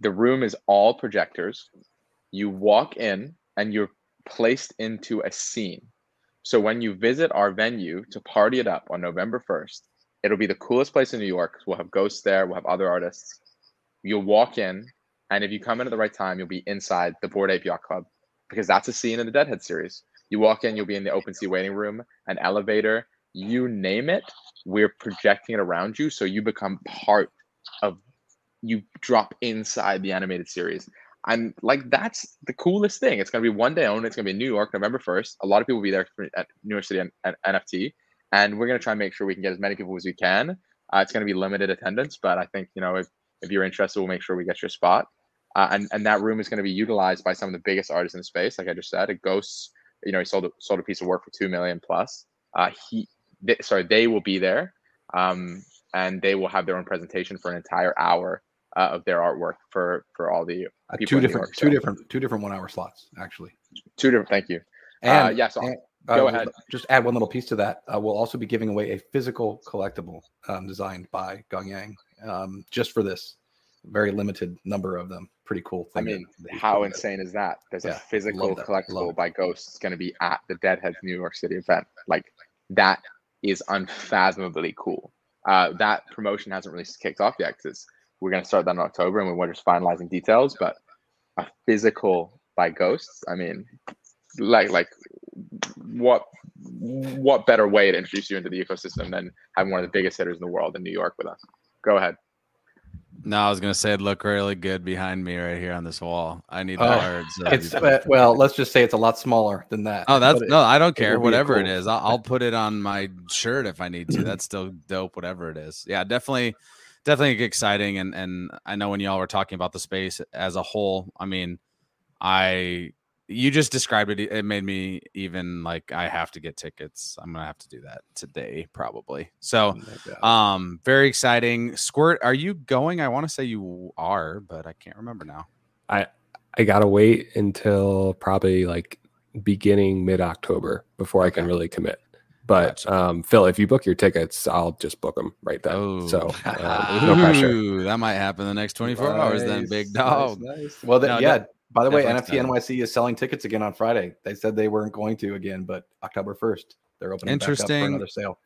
The room is all projectors. You walk in and you're placed into a scene. So when you visit our venue to party it up on November 1st, it'll be the coolest place in New York. We'll have ghosts there, we'll have other artists. You'll walk in, and if you come in at the right time, you'll be inside the Bored Ape Yacht Club because that's a scene in the Deadhead series. You walk in, you'll be in the open sea waiting room, an elevator, you name it, we're projecting it around you so you become part of you drop inside the animated series. I'm like, that's the coolest thing. It's gonna be one day only. It's gonna be in New York, November first. A lot of people will be there at New York City and NFT, and we're gonna try and make sure we can get as many people as we can. Uh, it's gonna be limited attendance, but I think you know if if you're interested, we'll make sure we get your spot. Uh, and and that room is going to be utilized by some of the biggest artists in the space. Like I just said, it Ghosts, you know, he sold a, sold a piece of work for two million plus. Uh, he, they, sorry, they will be there, um, and they will have their own presentation for an entire hour uh, of their artwork for for all the Uh, two different, York, two so- different, two different one-hour slots actually. two different. Thank you. And uh, yeah, and, go uh, ahead. Just add one little piece to that. Uh, we'll also be giving away a physical collectible um, designed by Gang Yang, um, just for this. Very limited number of them. Pretty cool Thing I mean, how insane is that? There's Yeah, a physical love that, love collectible by Ghosts going to be at the Deadheads New York City event. Like that is unfathomably cool. Uh, that promotion hasn't really kicked off yet because we're going to start that in October and we're just finalizing details. But a physical by Ghosts, I mean, like like what what better way to introduce you into the ecosystem than having one of the biggest hitters in the world in New York with us? Go ahead. No, I was gonna say it looked really good behind me right here on this wall. I need Oh, the cards. so It's that'd uh, well, let's just say it's a lot smaller than that. Oh, that's it- no, I don't care. be Whatever it cool. is, I'll, I'll put it on my shirt if I need to. That's still dope. Whatever it is, yeah, definitely, definitely exciting. And and I know when y'all were talking about the space as a whole, I mean, I you just described it. It made me even like I have to get tickets. I'm gonna have to do that today probably. So, No um, very exciting. Squirt, are you going? I want to say you are, but I can't remember now. I I gotta wait until probably like beginning mid October before I can really commit. But Gotcha. um, Phil, if you book your tickets, I'll just book them right then. Oh. So uh, no pressure. Ooh, that might happen the next 24 hours then, big dog. nice. Well, then, No, yeah. de- By the way, NFT exciting. NYC is selling tickets again on Friday. They said they weren't going to again, but October first, they're opening back up for Interesting. another sale.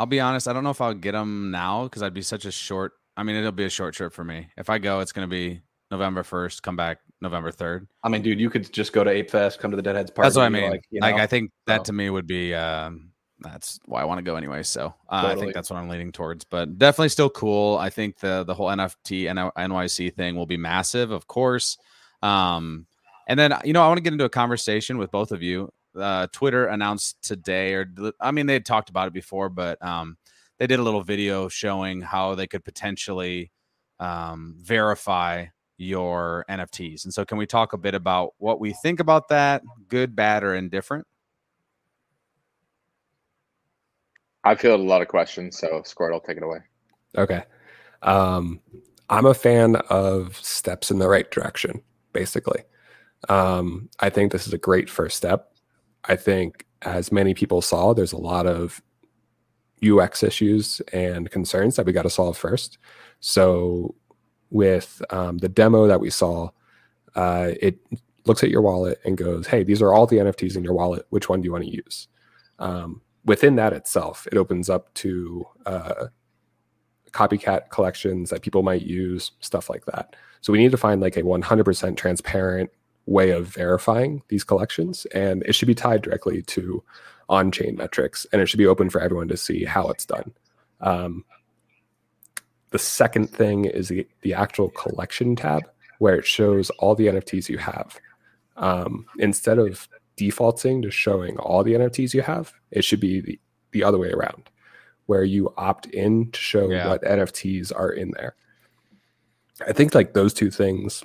I'll be honest. I don't know if I'll get them now because I'd be such a short. I mean, it'll be a short trip for me. If I go, it's going to be November 1st, come back November 3rd. I mean, dude, you could just go to Ape Fest, come to the Deadheads party. That's what I mean. Like, you Like. I think that so. to me would be, um, that's why I want to go anyway. So uh, I think that's what I'm leaning towards, but definitely still cool. I think the, the whole NFT and NYC thing will be massive, of course. Um, and then, you know, I want to get into a conversation with both of you. Uh, Twitter announced today, or I mean, they had talked about it before, but um, they did a little video showing how they could potentially um, verify your NFTs. And so, can we talk a bit about what we think about that, good, bad, or indifferent? I feel a lot of questions, so Squirt, I'll take it away. Okay. Um, I'm a fan of steps in the right direction, basically. Um, I think this is a great first step. I think, as many people saw, there's a lot of UX issues and concerns that we got to solve first. So, with um, the demo that we saw, uh, it looks at your wallet and goes, "Hey, these are all the NFTs in your wallet. Which one do you want to use?" Um, within that itself, it opens up to uh, copycat collections that people might use, stuff like that. So we need to find like a 100% transparent way of verifying these collections, and it should be tied directly to on-chain metrics, and it should be open for everyone to see how it's done. Um, the second thing is the, the actual collection tab, where it shows all the NFTs you have. Um, instead of defaulting to showing all the NFTs you have, it should be the, the other way around, where you opt in to show Yeah. what NFTs are in there. I think like those two things,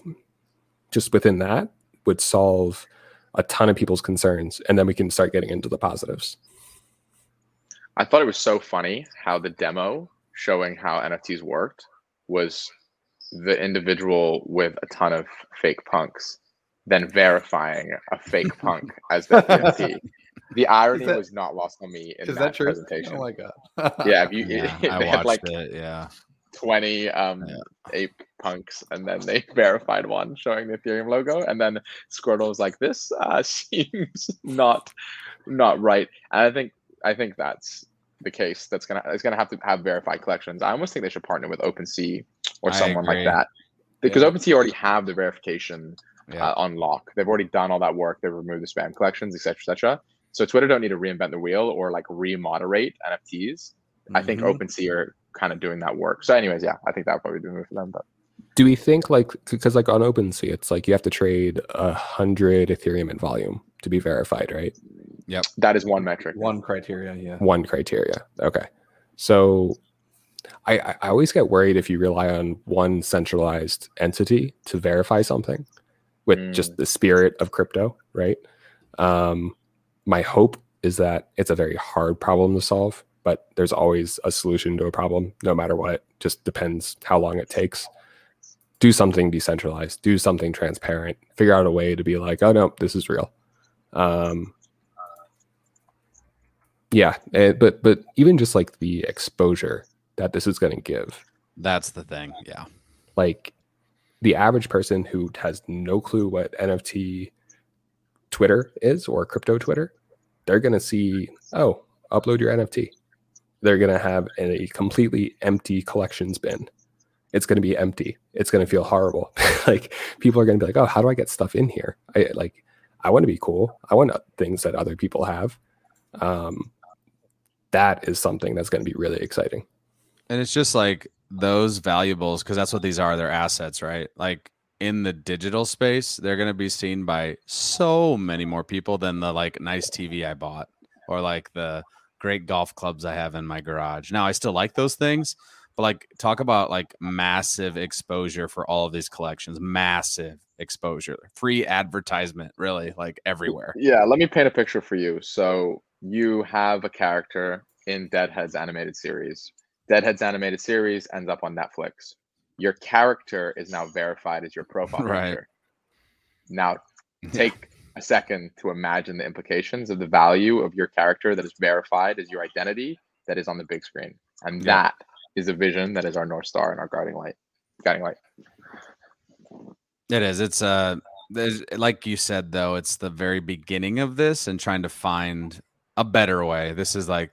just within that, would solve a ton of people's concerns, and then we can start getting into the positives. I thought it was so funny how the demo showing how NFTs worked was the individual with a ton of fake punks, then verifying a fake punk as (laughs) the NFT. The irony that- was not lost on me in Is that, that true? presentation. Oh my god. yeah, if you, (laughs) Yeah, (laughs) they I had watched like it. Yeah. 20 um, Yeah. ape punks, and then they verified one showing the Ethereum logo, and then Squirtle was like, "This uh, seems not not right." And I think I think that's the case. That's gonna it's gonna have to have verified collections. I almost think they should partner with OpenSea or someone like that because Yeah. OpenSea already have the verification Yeah. uh, on lock. They've already done all that work. They've removed the spam collections, etc., etc. So Twitter don't need to reinvent the wheel or like remoderate NFTs. I think Mhm. OpenSea are kind of doing that work. So, anyways, yeah, I think that would probably be the move for them. But Do we think like because like on OpenSea, it's like you have to trade a hundred Ethereum in volume to be verified, right? Yeah. That is one metric. One criteria, yeah. One criteria. Okay. So I, I I always get worried if you rely on one centralized entity to verify something with Mm. just the spirit of crypto, right? Um, my hope is that it's a very hard problem to solve, but there's always a solution to a problem, no matter what. Just depends how long it takes. Do something decentralized, do something transparent, figure out a way to be like, oh no, this is real. Um, yeah, eh, but but even just like the exposure that this is going to give, That's the thing. Yeah. like the average person who has no clue what NFT Twitter is or crypto Twitter, they're going to see, oh, upload your NFT. They're going to have a completely empty collections bin. It's going to be empty. It's going to feel horrible. (laughs) like people are going to be like, oh, how do I get stuff in here? I like, I want to be cool. I want things that other people have. Um, that is something that's going to be really exciting. And it's just like those valuables, because that's what these are. They're assets, right? Like in the digital space, they're going to be seen by so many more people than the like nice TV I bought or like the great golf clubs I have in my garage. Now, I still like those things, but like talk about like massive exposure for all of these collections, massive exposure, free advertisement, really, like everywhere. Yeah, let me paint a picture for you. So you have a character in Deadhead's animated series. Deadhead's animated series ends up on Netflix. Your character is now (laughs) verified as your profile Right. picture. Now take a second to imagine the implications of the value of your character that is verified as your identity that is on the big screen. And Yeah. that is a vision that is our North Star and our guiding light. Guiding light. It is. It's uh there's like you said though, it's the very beginning of this and trying to find a better way. This is like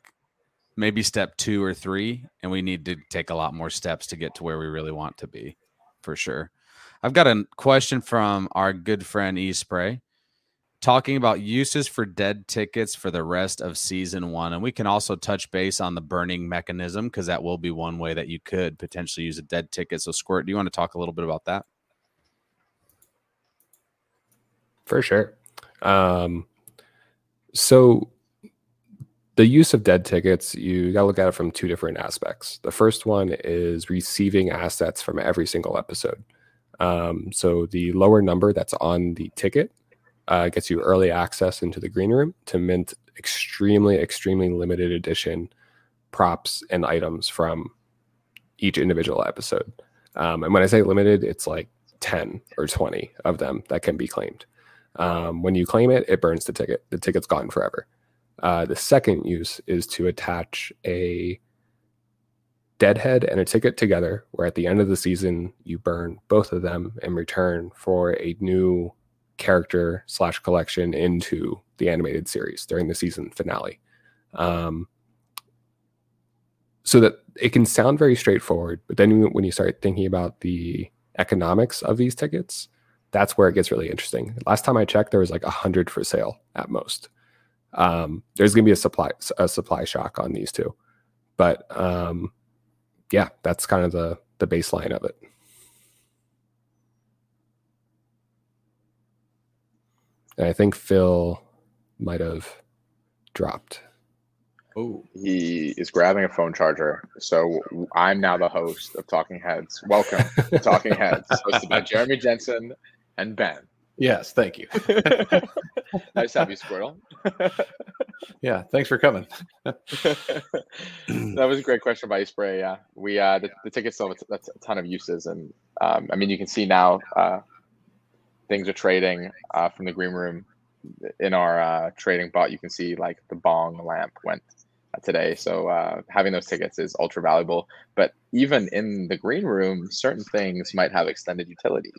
maybe step 2 or 3 and we need to take a lot more steps to get to where we really want to be for sure. I've got a question from our good friend E Spray talking about uses for dead tickets for the rest of season 1 and we can also touch base on the burning mechanism because that will be one way that you could potentially use a dead ticket. So Squirt, do you want to talk a little bit about that? For sure. Um, so the use of dead tickets, you got to look at it from two different aspects. The first one is receiving assets from every single episode. Um, so the lower number that's on the ticket uh, gets you early access into the green room to mint extremely, extremely limited edition props and items from each individual episode. Um, and when I say limited, it's like 10 or 20 of them that can be claimed. Um, when you claim it, it burns the ticket. The ticket's gone forever. Uh, the second use is to attach a deadhead and a ticket together, where at the end of the season, you burn both of them in return for a new character slash collection into the animated series during the season finale. Um, so that it can sound very straightforward, but then when you start thinking about the economics of these tickets, that's where it gets really interesting. Last time I checked, there was like a hundred for sale at most. Um, there's going to be a supply a supply shock on these two, but um, yeah, that's kind of the the baseline of it. And I think Phil might have dropped. Oh, He is grabbing a phone charger. So I'm now the host of Talking Heads. Welcome to Talking Heads, hosted by (laughs) Jeremy Jenson and Ben. Yes, thank you. (laughs) nice to have you, Squirtle. (laughs) Yeah, thanks for coming. that was a great question by Spray. Yeah, we uh, the, the tickets still have a, that's a ton of uses, and um, I mean you can see now uh, things are trading uh, from the green room in our uh, trading bot. You can see like the bong lamp went today. So uh, having those tickets is ultra valuable. But even in the green room, certain things might have extended utility.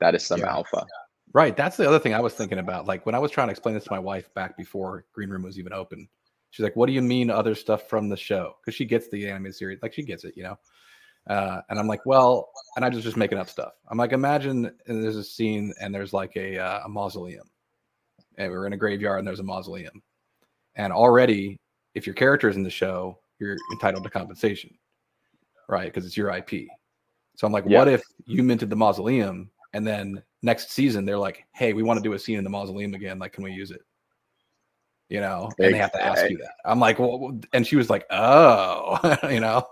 That is some Yeah. alpha. Right. That's the other thing I was thinking about. Like when I was trying to explain this to my wife back before Green Room was even open, she's like, "What do you mean other stuff from the show?" Because she gets the anime series, like she gets it, you know. Uh, and I'm like, well, and I was just making up stuff. I'm like, imagine and there's a scene and there's like a uh, a mausoleum, and we're in a graveyard and there's a mausoleum, and already, if your character is in the show, you're entitled to compensation, right? Because it's your IP. So I'm like, Yeah. what if you minted the mausoleum and then next season they're like, hey, we want to do a scene in the mausoleum again. Like, can we use it? You know, and they have to ask you that. I'm like, well, and she was like, oh, (laughs) you know,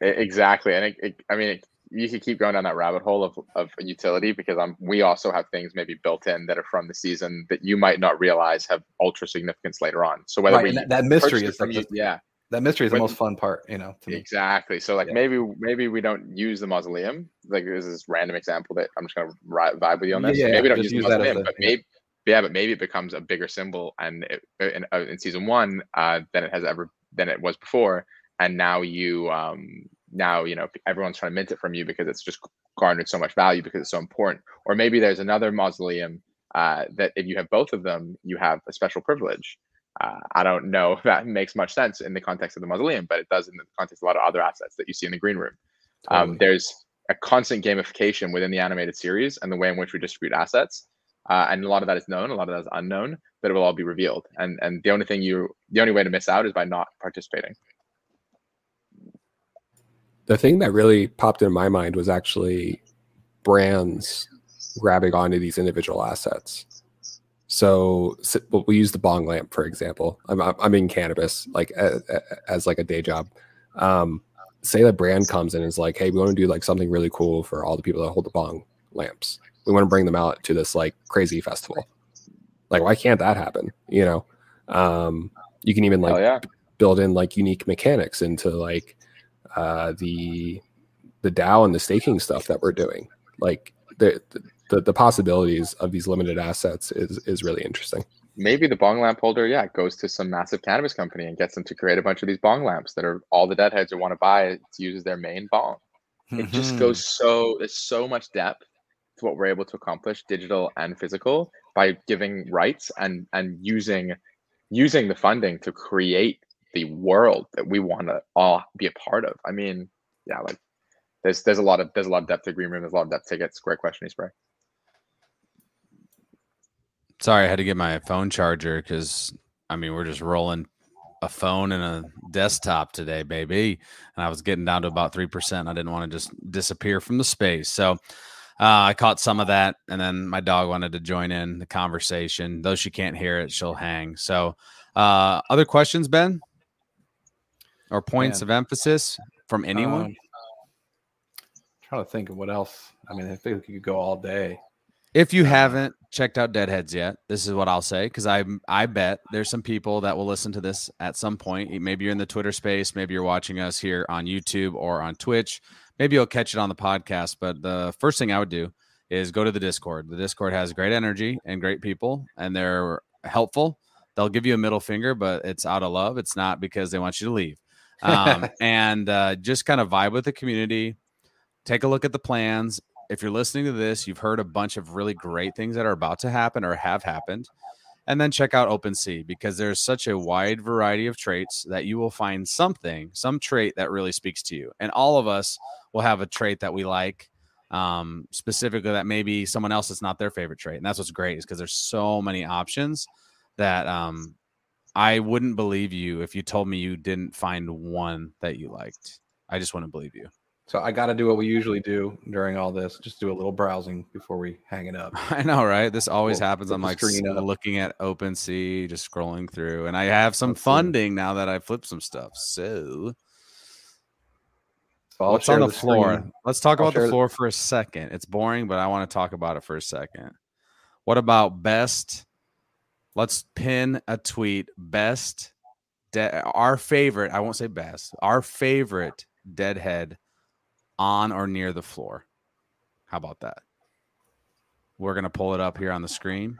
Exactly, and it, it, I mean, it, you could keep going down that rabbit hole of, of utility because um, we also have things maybe built in that are from the season that you might not realize have ultra significance later on. So whether right, we that, that mystery is from you, yeah, that mystery is the most fun part, you know, to me. exactly. So like Yeah. maybe maybe we don't use the mausoleum. Like this is random example that I'm just gonna ri- vibe with you on this. Yeah, maybe we don't just use the mausoleum, a- but maybe yeah, but maybe it becomes a bigger symbol and it, in, uh, in season one uh, than it has ever than it was before. And now you um now you know everyone's trying to mint it from you because it's just garnered so much value because it's so important. Or maybe there's another mausoleum uh, that if you have both of them, you have a special privilege. Uh, I don't know if that (laughs) makes much sense in the context of the mausoleum, but it does in the context of a lot of other assets that you see in the green room. Um, there's a constant gamification within the animated series and the way in which we distribute assets. Uh, and a lot of that is known, a lot of that is unknown, but it will all be revealed. And and the only thing you, the only way to miss out is by not participating. the thing that really popped in my mind was actually brands grabbing onto these individual assets. So, s- well, we use the bong lamp for example. I'm I'm in cannabis like as, as like a day job. Um, say the brand comes in and is like, hey, we want to do like something really cool for all the people that hold the bong lamps. We want to bring them out to this like crazy festival. Like, why can't that happen? You know, um, you can even like yeah. build in like unique mechanics into like uh the the DAO and the staking stuff that we're doing. Like the the, the the possibilities of these limited assets is is really interesting. Maybe the bong lamp holder, yeah, goes to some massive cannabis company and gets them to create a bunch of these bong lamps that are all the deadheads would want to buy to use as their main bong. it just Mhm. goes so there's so much depth to what we're able to accomplish digital and physical by giving rights and and using using the funding to create the world that we want to all be a part of i mean yeah like there's there's a lot of there's a lot of depth to green room there's a lot of depth to tickets great question spray Sorry, I had to get my phone charger because I mean we're just rolling a phone and a desktop today, baby. And I was getting down to about three percent. I didn't want to just disappear from the space, so uh, I caught some of that. And then my dog wanted to join in the conversation. Though she can't hear it, she'll hang. So, uh, other questions, Ben, or points Man. of emphasis from anyone? Um, trying to think of what else. I mean, I think we could go all day. If you haven't checked out Deadheads yet, this is what I'll say because I I bet there's some people that will listen to this at some point. Maybe you're in the Twitter space, maybe you're watching us here on YouTube or on Twitch. Maybe you'll catch it on the podcast. But the first thing I would do is go to the Discord. The Discord has great energy and great people, and they're helpful. They'll give you a middle finger, but it's out of love. It's not because they want you to leave. (laughs) Um, and uh, just kind of vibe with the community. Take a look at the plans if you're listening to this, you've heard a bunch of really great things that are about to happen or have happened. And then check out OpenSea because there's such a wide variety of traits that you will find something, some trait that really speaks to you. And all of us will have a trait that we like, um, specifically that maybe someone else is not their favorite trait. And that's what's great is because there's so many options that um, I wouldn't believe you if you told me you didn't find one that you liked. I just wouldn't believe you. So I got to do what we usually do during all this. Just do a little browsing before we hang it up. (laughs) I know, right? This always Pull- happens. I'm like looking at OpenSea, just scrolling through, and I have some Let's see. funding now that I flipped some stuff. So, So what's on share the, floor? Let's talk I'll about the share the- floor for a second. It's boring, but I want to talk about it for a second. What about best? Let's pin a tweet. Best, de- our favorite. I won't say best. Our favorite deadhead on or near the floor. How about that? We're gonna pull it up here on the screen.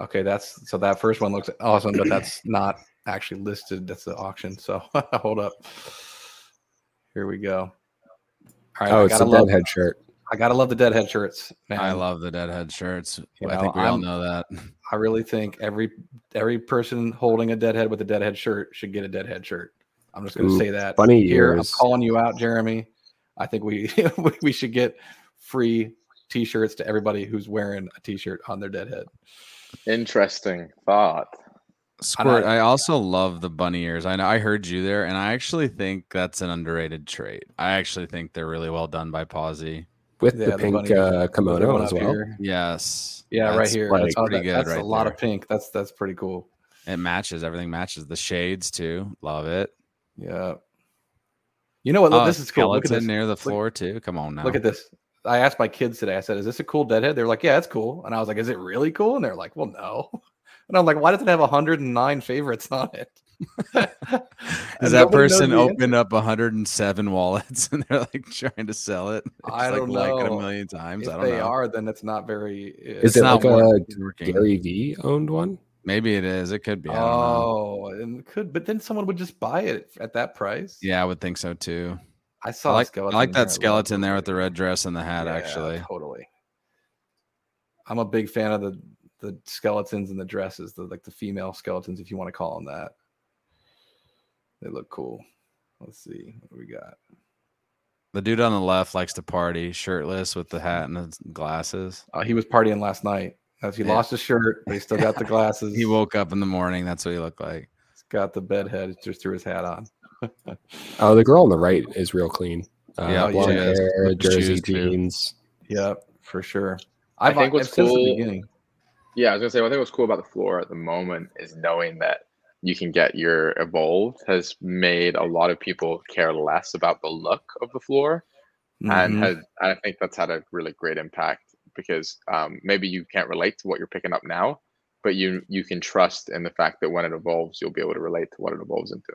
Okay, that's so that first one looks awesome, but that's (clears throat) not actually listed. That's the auction. So (laughs) hold up. Here we go. All right, oh, I it's a love. deadhead shirt. I gotta love the deadhead shirts. Man. I love the deadhead shirts. You I know, think we all I'm- know that. (laughs) I really think every every person holding a deadhead with a deadhead shirt should get a deadhead shirt. I'm just going to Ooh, say that. funny here. I'm calling you out, Jeremy. I think (laughs) we we should get free T-shirts to everybody who's wearing a T-shirt on their deadhead. Interesting thought. Squirt, I- I also love the bunny ears. I know I heard you there, and I actually think that's an underrated trait. I actually think they're really well done by Posy. with Yeah, the pink uh, kimono as well. here. Yes. Yeah, right here. like That's, oh, pretty that- good that's right a lot there. of pink. That's that's pretty cool. It matches. Everything matches. The shades too. Love it. Yeah. You know what? Look, Oh, this is cool. Look at this. near the floor too. Come on now. Look at this. I asked my kids today. I said, "Is this a cool deadhead?" They're like, "Yeah, it's cool." And I was like, "Is it really cool?" And they're like, "Well, no." (laughs) And I'm like, "Why does it have 109 favorites on it?" (laughs) Is And that person opened up 107 wallets (laughs) and they're like trying to sell it? I don't like, Like it a million times. If I don't they know. are, then it's not very. Is It's it not like a wor- working. Gary V owned one? Maybe it is. It could be. I. Oh, and it could, but then someone would just buy it at that price. Yeah, I would think so too. I I saw. a like, I like that skeleton there with the red dress and the hat. Yeah, Actually, totally. I'm a big fan of the the skeletons and the dresses, the like the female skeletons, if you want to call them that. They look cool. Let's see what we got. the dude on the left likes to party, shirtless with the hat and the glasses. Uh, he was partying last night. As he Yeah. lost his shirt, but he still got the (laughs) glasses. He woke up in the morning. That's what he looked like. He's got the bed head. He just threw his hat on. Oh, the girl on the right is real clean. Uh, Yeah, blonde she is. hair, jersey shoes, too. jeans. Yep, for sure. I I've, think what's I've- the cool- beginning. Yeah, I was gonna say. I think what's cool about the floor at the moment is knowing that you can get your evolved has made a lot of people care less about the look of the floor, and Mhm. has I think that's had a really great impact because um, maybe you can't relate to what you're picking up now, but you you can trust in the fact that when it evolves, you'll be able to relate to what it evolves into.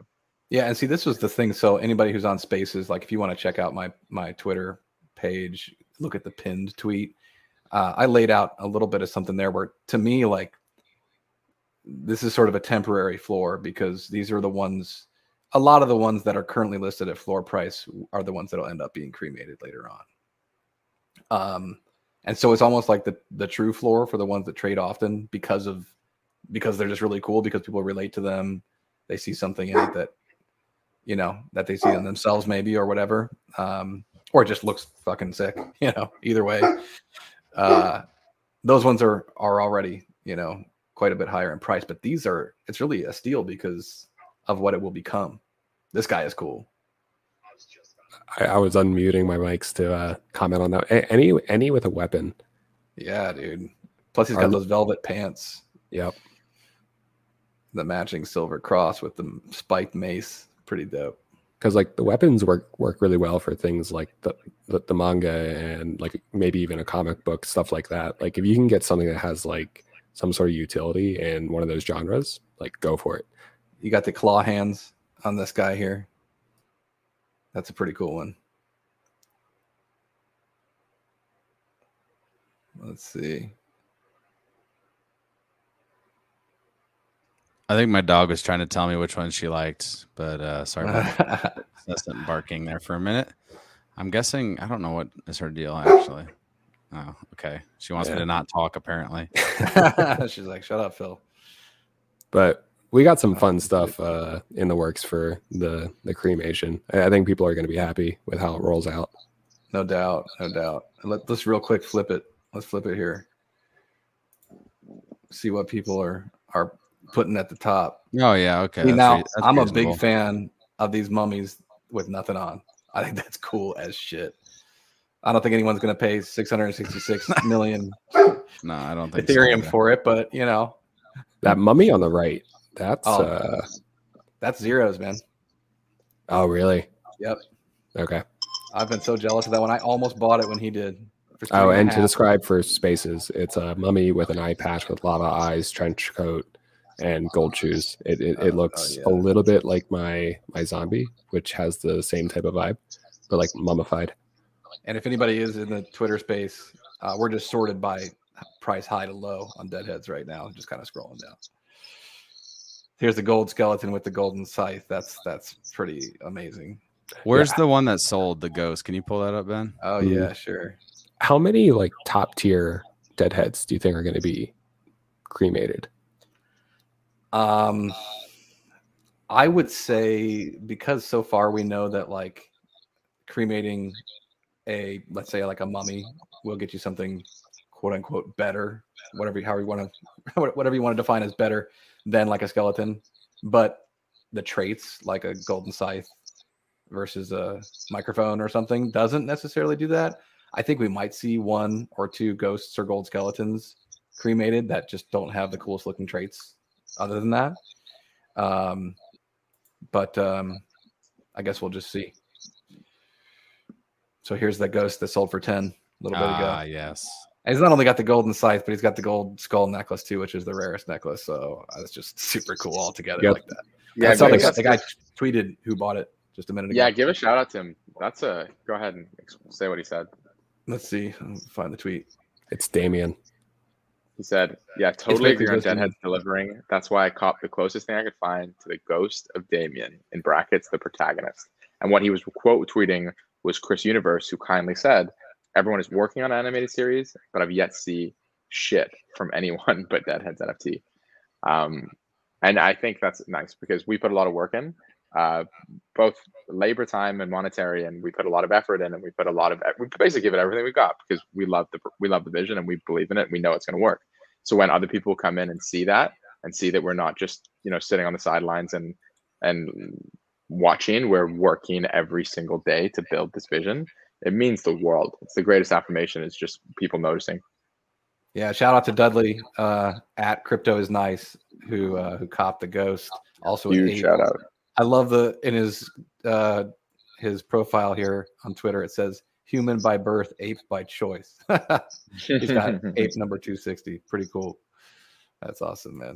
Yeah, and see, this was the thing. So anybody who's on Spaces, like if you want to check out my my Twitter page, look at the pinned tweet. Uh, I laid out a little bit of something there where, to me, like this is sort of a temporary floor because these are the ones. A lot of the ones that are currently listed at floor price are the ones that'll end up being cremated later on. Um, and so it's almost like the the true floor for the ones that trade often because of because they're just really cool because people relate to them. They see something in it that you know that they see in themselves maybe or whatever um or it just looks fucking sick (laughs) you know either way. Uh those ones are are already you know quite a bit higher in price but these are it's really a steal because of what it will become. This guy is cool I, I was unmuting my mics to uh, comment on that. A- Any any with a weapon. yeah dude plus he's got those velvet pants Yep. the matching silver cross with the spiked mace pretty dope Because like the weapons work work really well for things like the, the the manga and like maybe even a comic book stuff like that. Like if you can get something that has like some sort of utility in one of those genres, like go for it. you got the claw hands on this guy here that's a pretty cool one let's see I think my dog was trying to tell me which one she liked, but uh, sorry about that. (laughs) barking there for a minute. I'm guessing I don't know what is her deal actually. Oh, okay. She wants me to not talk apparently. (laughs) she's like shut up phil But we got some fun stuff uh, in the works for the the cremation. I, I think people are going to be happy with how it rolls out. no doubt no doubt Let, let's real quick flip it let's flip it here see what people are are putting at the top Oh yeah, okay. See, now rea- that's i'm a big fan of these mummies with nothing on i think that's cool as shit i don't think anyone's going to pay 666 (laughs) million No, I don't think so ethereum either. for it but you know That mummy on the right, that's Oh. uh, that's zeros man oh really? Yep. Okay. i've been so jealous of that one i almost bought it when he did Oh, and and to describe for spaces, it's a mummy with an eye patch with lava eyes, trench coat, and gold shoes. It it, Oh, it oh, looks yeah. a little bit like my my zombie, which has the same type of vibe, but like mummified. And if anybody is in the Twitter space, uh, we're just sorted by price high to low on deadheads right now, just kind of scrolling down. Here's the gold skeleton with the golden scythe. That's that's pretty amazing. Where's the one that sold the ghost? Can you pull that up, Ben? Oh Mm. yeah, sure. How many like top tier deadheads do you think are going to be cremated? Um, I would say because so far we know that like cremating a let's say like a mummy will get you something quote unquote better, whatever however you want to (laughs) whatever you want to define as better than like a skeleton. But the traits like a golden scythe versus a microphone or something doesn't necessarily do that. I think we might see one or two ghosts or gold skeletons cremated that just don't have the coolest looking traits other than that. Um, but um, I guess we'll just see. So here's the ghost that sold for 10 a little bit ago. Ah, yes. And he's not only got the golden scythe, but he's got the gold skull necklace too, which is the rarest necklace. So uh, it's just super cool altogether Yep. like that. Yeah, I saw the, give- the guy tweeted who bought it just a minute ago. yeah, give a shout out to him. That's a go ahead and say what he said. Let's see. I'll find the tweet. It's Damien. He said, "Yeah, totally basically agree on just an- Deadhead's delivering. That's why I copped the closest thing I could find to the ghost of Damien in brackets, the protagonist. And what he was quote tweeting was Chris Universe, who kindly said, "Everyone is working on an animated series, but I've yet to see shit from (laughs) anyone but Deadheads NFT." Um, and I think that's nice because we put a lot of work in, uh, both labor time and monetary, and we put a lot of effort in, and we put a lot of we basically give it everything we got because we love the we love the vision and we believe in it. We know it's going to work. So when other people come in and see that and see that we're not just you know sitting on the sidelines and and watching, we're working every single day to build this vision. It means the world. It's the greatest affirmation. It's just people noticing. Yeah, shout out to Dudley uh, at Crypto is Nice who uh, who copped the ghost. Also, Huge shout out. I love the in his uh, his profile here on Twitter. It says "human by birth, ape by choice." (laughs) He's got (laughs) ape number two sixty. Pretty cool. That's awesome, man.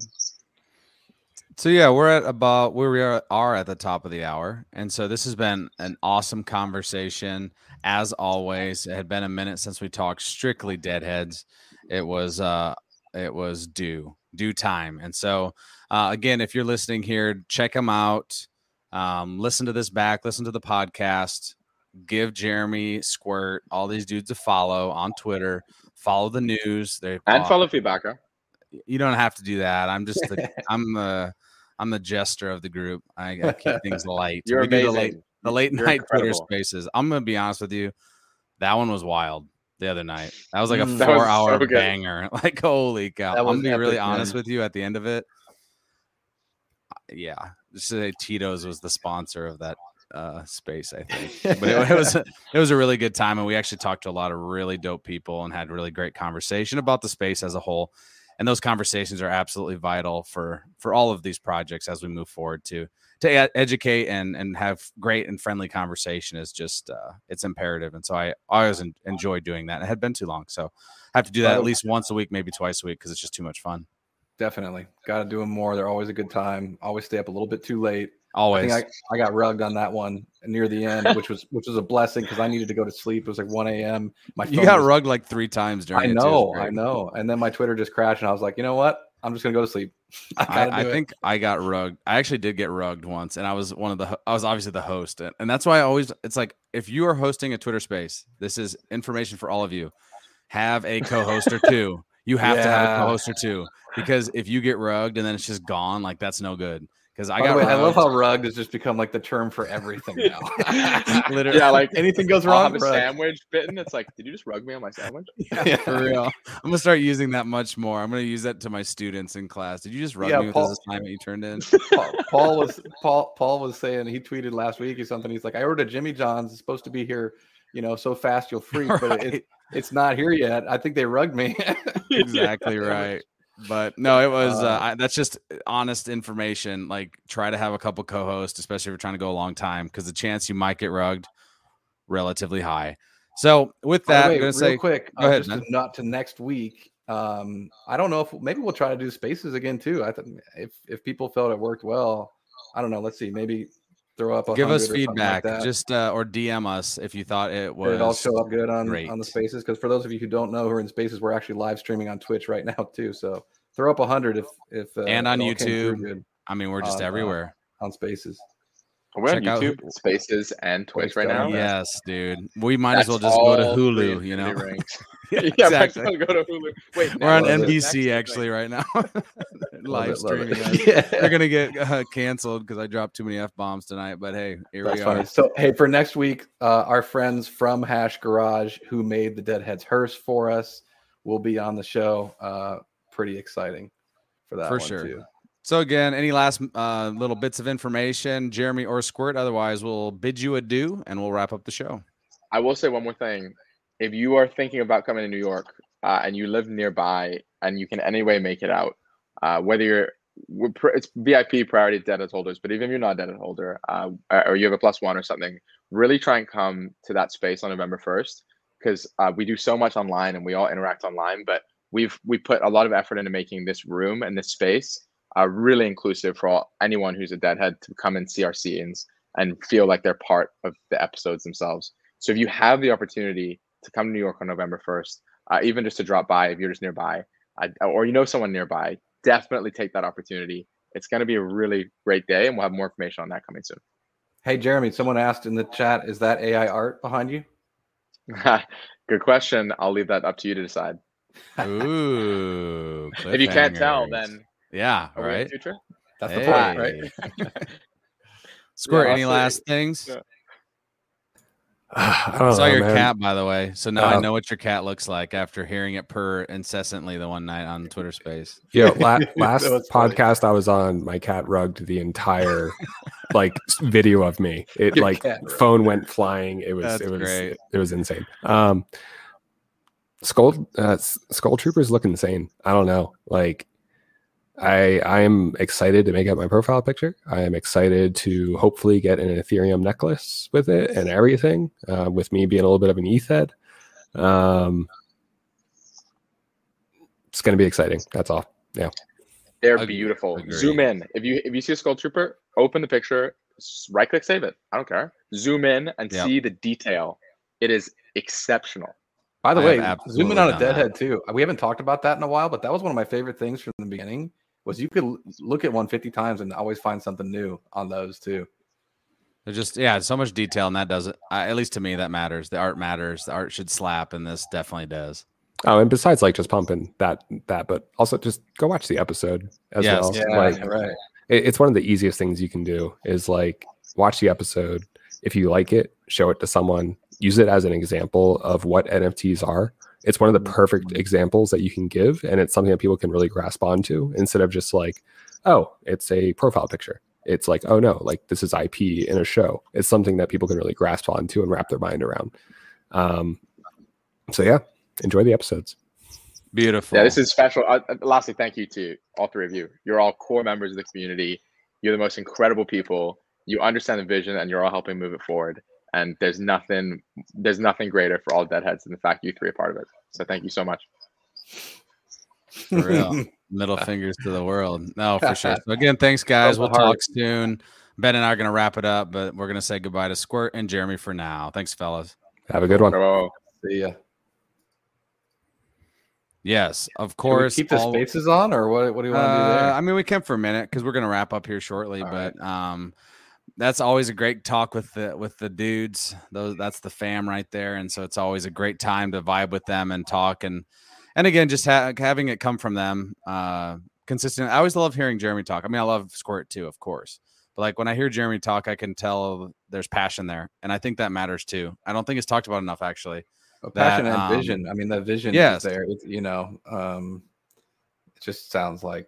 So yeah, we're at about where we are, are at the top of the hour, and so this has been an awesome conversation as always. It had been a minute since we talked strictly deadheads. It was uh, it was due due time, and so uh, again, if you're listening here, check them out. Um, listen to this back. Listen to the podcast. Give Jeremy Squirt all these dudes a follow on Twitter. Follow the news. They and follow feedback. You don't have to do that. I'm just the (laughs) I'm the I'm the jester of the group. I, I keep (laughs) things light. You're we do the late amazing. the late (laughs) You're night Twitter spaces. I'm gonna be honest with you. That one was wild the other night. That was like a Mm. Four hour so banger. Like holy cow! I'm gonna be really epic, honest with you at the end of it. Yeah, just say Tito's was the sponsor of that uh space, I think. But it, it was it was a really good time, and we actually talked to a lot of really dope people and had really great conversation about the space as a whole. And those conversations are absolutely vital for for all of these projects as we move forward to to educate and and have great and friendly conversation is just uh, it's imperative. And so I, always en- enjoy doing that. It had been too long, so I have to do that at least once a week, maybe twice a week, because it's just too much fun. Definitely got to do them more. They're always a good time. Always stay up a little bit too late. I Always. think I, I got rugged on that one near the end, which was which was a blessing because I needed to go to sleep. It was like 1 a.m. My you got was- rugged like three times during. I it, too. It was know. I know. And then my Twitter just crashed, and I was like, you know what? I'm just gonna go to sleep. (laughs) I, I, I think I got rugged. I actually did get rugged once, and I was one of the. I was obviously the host, and, and that's why I always. It's like if you are hosting a Twitter space, this is information for all of you. Have a co-host or (laughs) two. You have to have a co-host or two because if you get rugged and then it's just gone, like that's no good. Because I By got. way, I love how rugged has just become like the term for everything (laughs) now. (laughs) Literally. Yeah, like anything goes (laughs) I'll wrong. have a rugged. sandwich bitten. It's like, did you just rug me on my sandwich? Yeah. For real. I'm gonna start using that much more. I'm gonna use that to my students in class. Did you just rug Yeah, me with Paul- this assignment you turned in? Paul, Paul was Paul Paul was saying he tweeted last week or something. He's like, I ordered a Jimmy John's. It's supposed to be here, you know, so fast you'll freak, but it, it's not here yet. I think they rugged me. exactly right but no it was uh, Uh, I, that's just honest information like try to have a couple co-hosts especially if you're trying to go a long time because the chance you might get rugged relatively high so with that way, i'm gonna real say quick, go uh, ahead, just to, not to next week. Um, I don't know if maybe we'll try to do spaces again too. I think if if people felt it worked well, I don't know. Let's see, maybe throw up. 100 give us something like feedback just uh, or dm us if you thought it Did it all show up good on on the spaces? Because for those of you who don't know who are in spaces, we're actually live streaming on Twitch right (laughs) now too. So throw up a hundred if if uh, And on all came through YouTube. I mean, we're just on, uh, everywhere. on Spaces. We're on Check out YouTube, Spaces, and Twitch right now. Yes, dude. We might as well just go to Hulu. You know, (laughs) (laughs) Yeah, (laughs) yeah, exactly. might as well go to Hulu. Wait, We're on Love it. NBC thing. actually right now, live it, love it. streaming. Yeah. They're gonna get uh, canceled because I dropped too many f bombs tonight. But hey, here That's we funny. are. So, hey, for next week, uh, our friends from Hash Garage who made the Deadheads hearse for us will be on the show. Uh, pretty exciting for that For one sure. too. So again, any last uh, little bits of information, Jeremy or Squirt? Otherwise, we'll bid you adieu and we'll wrap up the show. I will say one more thing. If you are thinking about coming to New York uh, and you live nearby and you can anyway make it out, uh, whether you're it's VIP priority deadhead holders, but even if you're not a deadhead holder uh, or you have a plus one or something, really try and come to that space on November 1st because uh, we do so much online and we all interact online, but we've we put a lot of effort into making this room and this space uh, really inclusive for all, anyone who's a deadhead to come and see our scenes and feel like they're part of the episodes themselves. So if you have the opportunity to come to New York on November 1st, uh, even just to drop by if you're just nearby, uh, or you know someone nearby, definitely take that opportunity. It's going to be a really great day, and we'll have more information on that coming soon. Hey, Jeremy, someone asked in the chat, is that AI art behind you? (laughs) Good question. I'll leave that up to you to decide. Ooh. (laughs) If you can't tell, then yeah, are we in the right. future? That's the point, Hey. (laughs) right? Squirt. Yeah, any last say- things? yeah. (sighs) I don't Saw know, your man. cat, by the way. So now I Uh, know what your cat looks like after hearing it purr incessantly the one night on Twitter Space. (laughs) Yeah, la- (laughs) last was funny. podcast I was on, my cat rugged the entire like video of me. It Your like cat phone went flying. It was That's it was great. it was insane. Um, Skull uh, Skull Troopers look insane. I don't know. Like, I I am excited to make up my profile picture. I am excited to hopefully get an Ethereum necklace with it and everything. Uh, with me being a little bit of an ETH head. Um, it's going to be exciting. That's all. Yeah, they're Ag- beautiful. agreed. Zoom in. If you if you see a skull trooper, open the picture, right click save it. I don't care. Zoom in and Yep. see the detail. It is exceptional. By the I way, have zooming on a done that. deadhead too. We haven't talked about that in a while, but that was one of my favorite things from the beginning. Was you could look at one 50 times and always find something new on those too. There's just yeah, so much detail, and that doesn't. I, at least to me, that matters. The art matters. The art should slap, and this definitely does. Oh, and besides like just pumping that that, but also just go watch the episode as Yes. well. Yeah, like right. it, it's one of the easiest things you can do is like watch the episode. If you like it, show it to someone. Use it as an example of what NFTs are. It's one of the perfect examples that you can give, and it's something that people can really grasp onto instead of just like, oh, it's a profile picture. It's like, oh no, like this is IP in a show. It's something that people can really grasp onto and wrap their mind around. Um, so yeah, enjoy the episodes. Beautiful. Yeah, this is special. Uh, uh, lastly, thank you to all three of you. You're all core members of the community. You're the most incredible people. You understand the vision, and you're all helping move it forward. And there's nothing, there's nothing greater for all deadheads than the fact you three are part of it. So thank you so much. for real. (laughs) Middle fingers to the world. No, for sure. So again, thanks guys. We'll heart. talk soon. Ben and I are gonna wrap it up, but we're gonna say goodbye to Squirt and Jeremy for now. Thanks, fellas. Have a good one. Bravo. See ya. Yes, of Can we course. keep the all- spaces on, or what? What do you want to do Uh, there? I mean, we can for a minute because we're gonna wrap up here shortly. All but um, that's always a great talk with the with the dudes. Those that's the fam right there, and so it's always a great time to vibe with them and talk and and again, just ha- having it come from them. Uh, consistent. I always love hearing Jeremy talk. I mean, I love Squirt too, of course. But like when I hear Jeremy talk, I can tell there's passion there, and I think that matters too. I don't think it's talked about enough actually. Well, that, passion and um, vision. I mean, the vision yes. is there. It's, you know, um, it just sounds like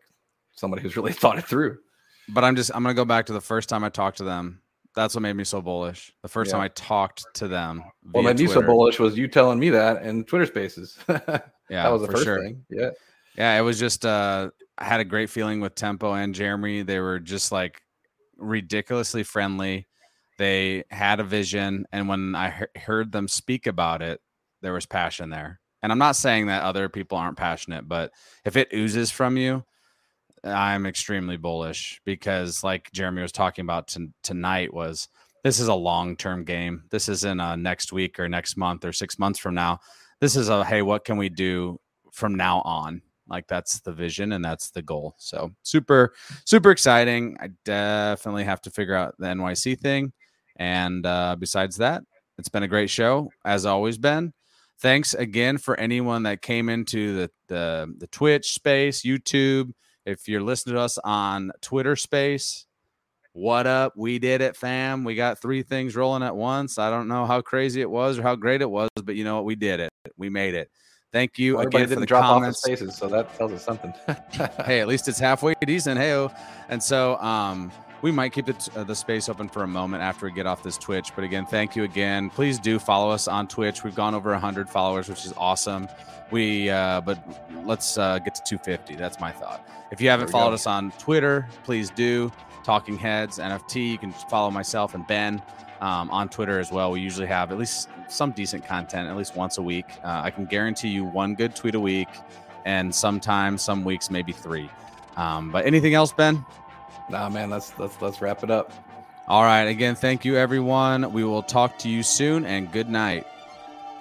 somebody who's really (laughs) thought it through. But I'm just I'm gonna go back to the first time I talked to them. That's what made me so bullish. The first time I talked to them. What via made me so bullish was you telling me that in Twitter Spaces. (laughs) Yeah, that was the for first sure. thing. Yeah. Yeah, it was just uh I had a great feeling with Tempo and Jeremy. They were just like ridiculously friendly. They had a vision and when I he- heard them speak about it, there was passion there. And I'm not saying that other people aren't passionate, but if it oozes from you, I'm extremely bullish because like Jeremy was talking about t- tonight was this is a long-term game. This isn't a next week or next month or 6 months from now. This is a hey, what can we do from now on? Like that's the vision and that's the goal. So super, super exciting. I definitely have to figure out the NYC thing. And uh, besides that, it's been a great show as always. Ben, thanks again for anyone that came into the the, the Twitch space, YouTube. If you're listening to us on Twitter space, what up? We did it, fam. We got three things rolling at once. I don't know how crazy it was or how great it was, but you know what? We did it. We made it. Thank you Well, again for the drop comments. off spaces, so that tells us something. (laughs) hey, at least it's halfway decent. Hey, and so um, we might keep the, uh, the space open for a moment after we get off this Twitch. But again, thank you again. Please do follow us on Twitch. We've gone over 100 followers, which is awesome. We, uh, but let's uh, get to 250. That's my thought. If you haven't followed go. us on Twitter, please do. Talking Heads NFT. You can follow myself and Ben um, on Twitter as well. We usually have at least some decent content, at least once a week. Uh, I can guarantee you one good tweet a week, and sometimes, some weeks, maybe three. Um, but anything else, Ben? nah, man, let's let's let's wrap it up. All right. Again, thank you, everyone. We will talk to you soon, and good night.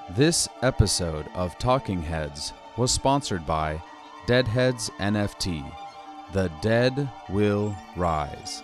This episode of Talking Heads was sponsored by Deadheads NFT. The dead will rise.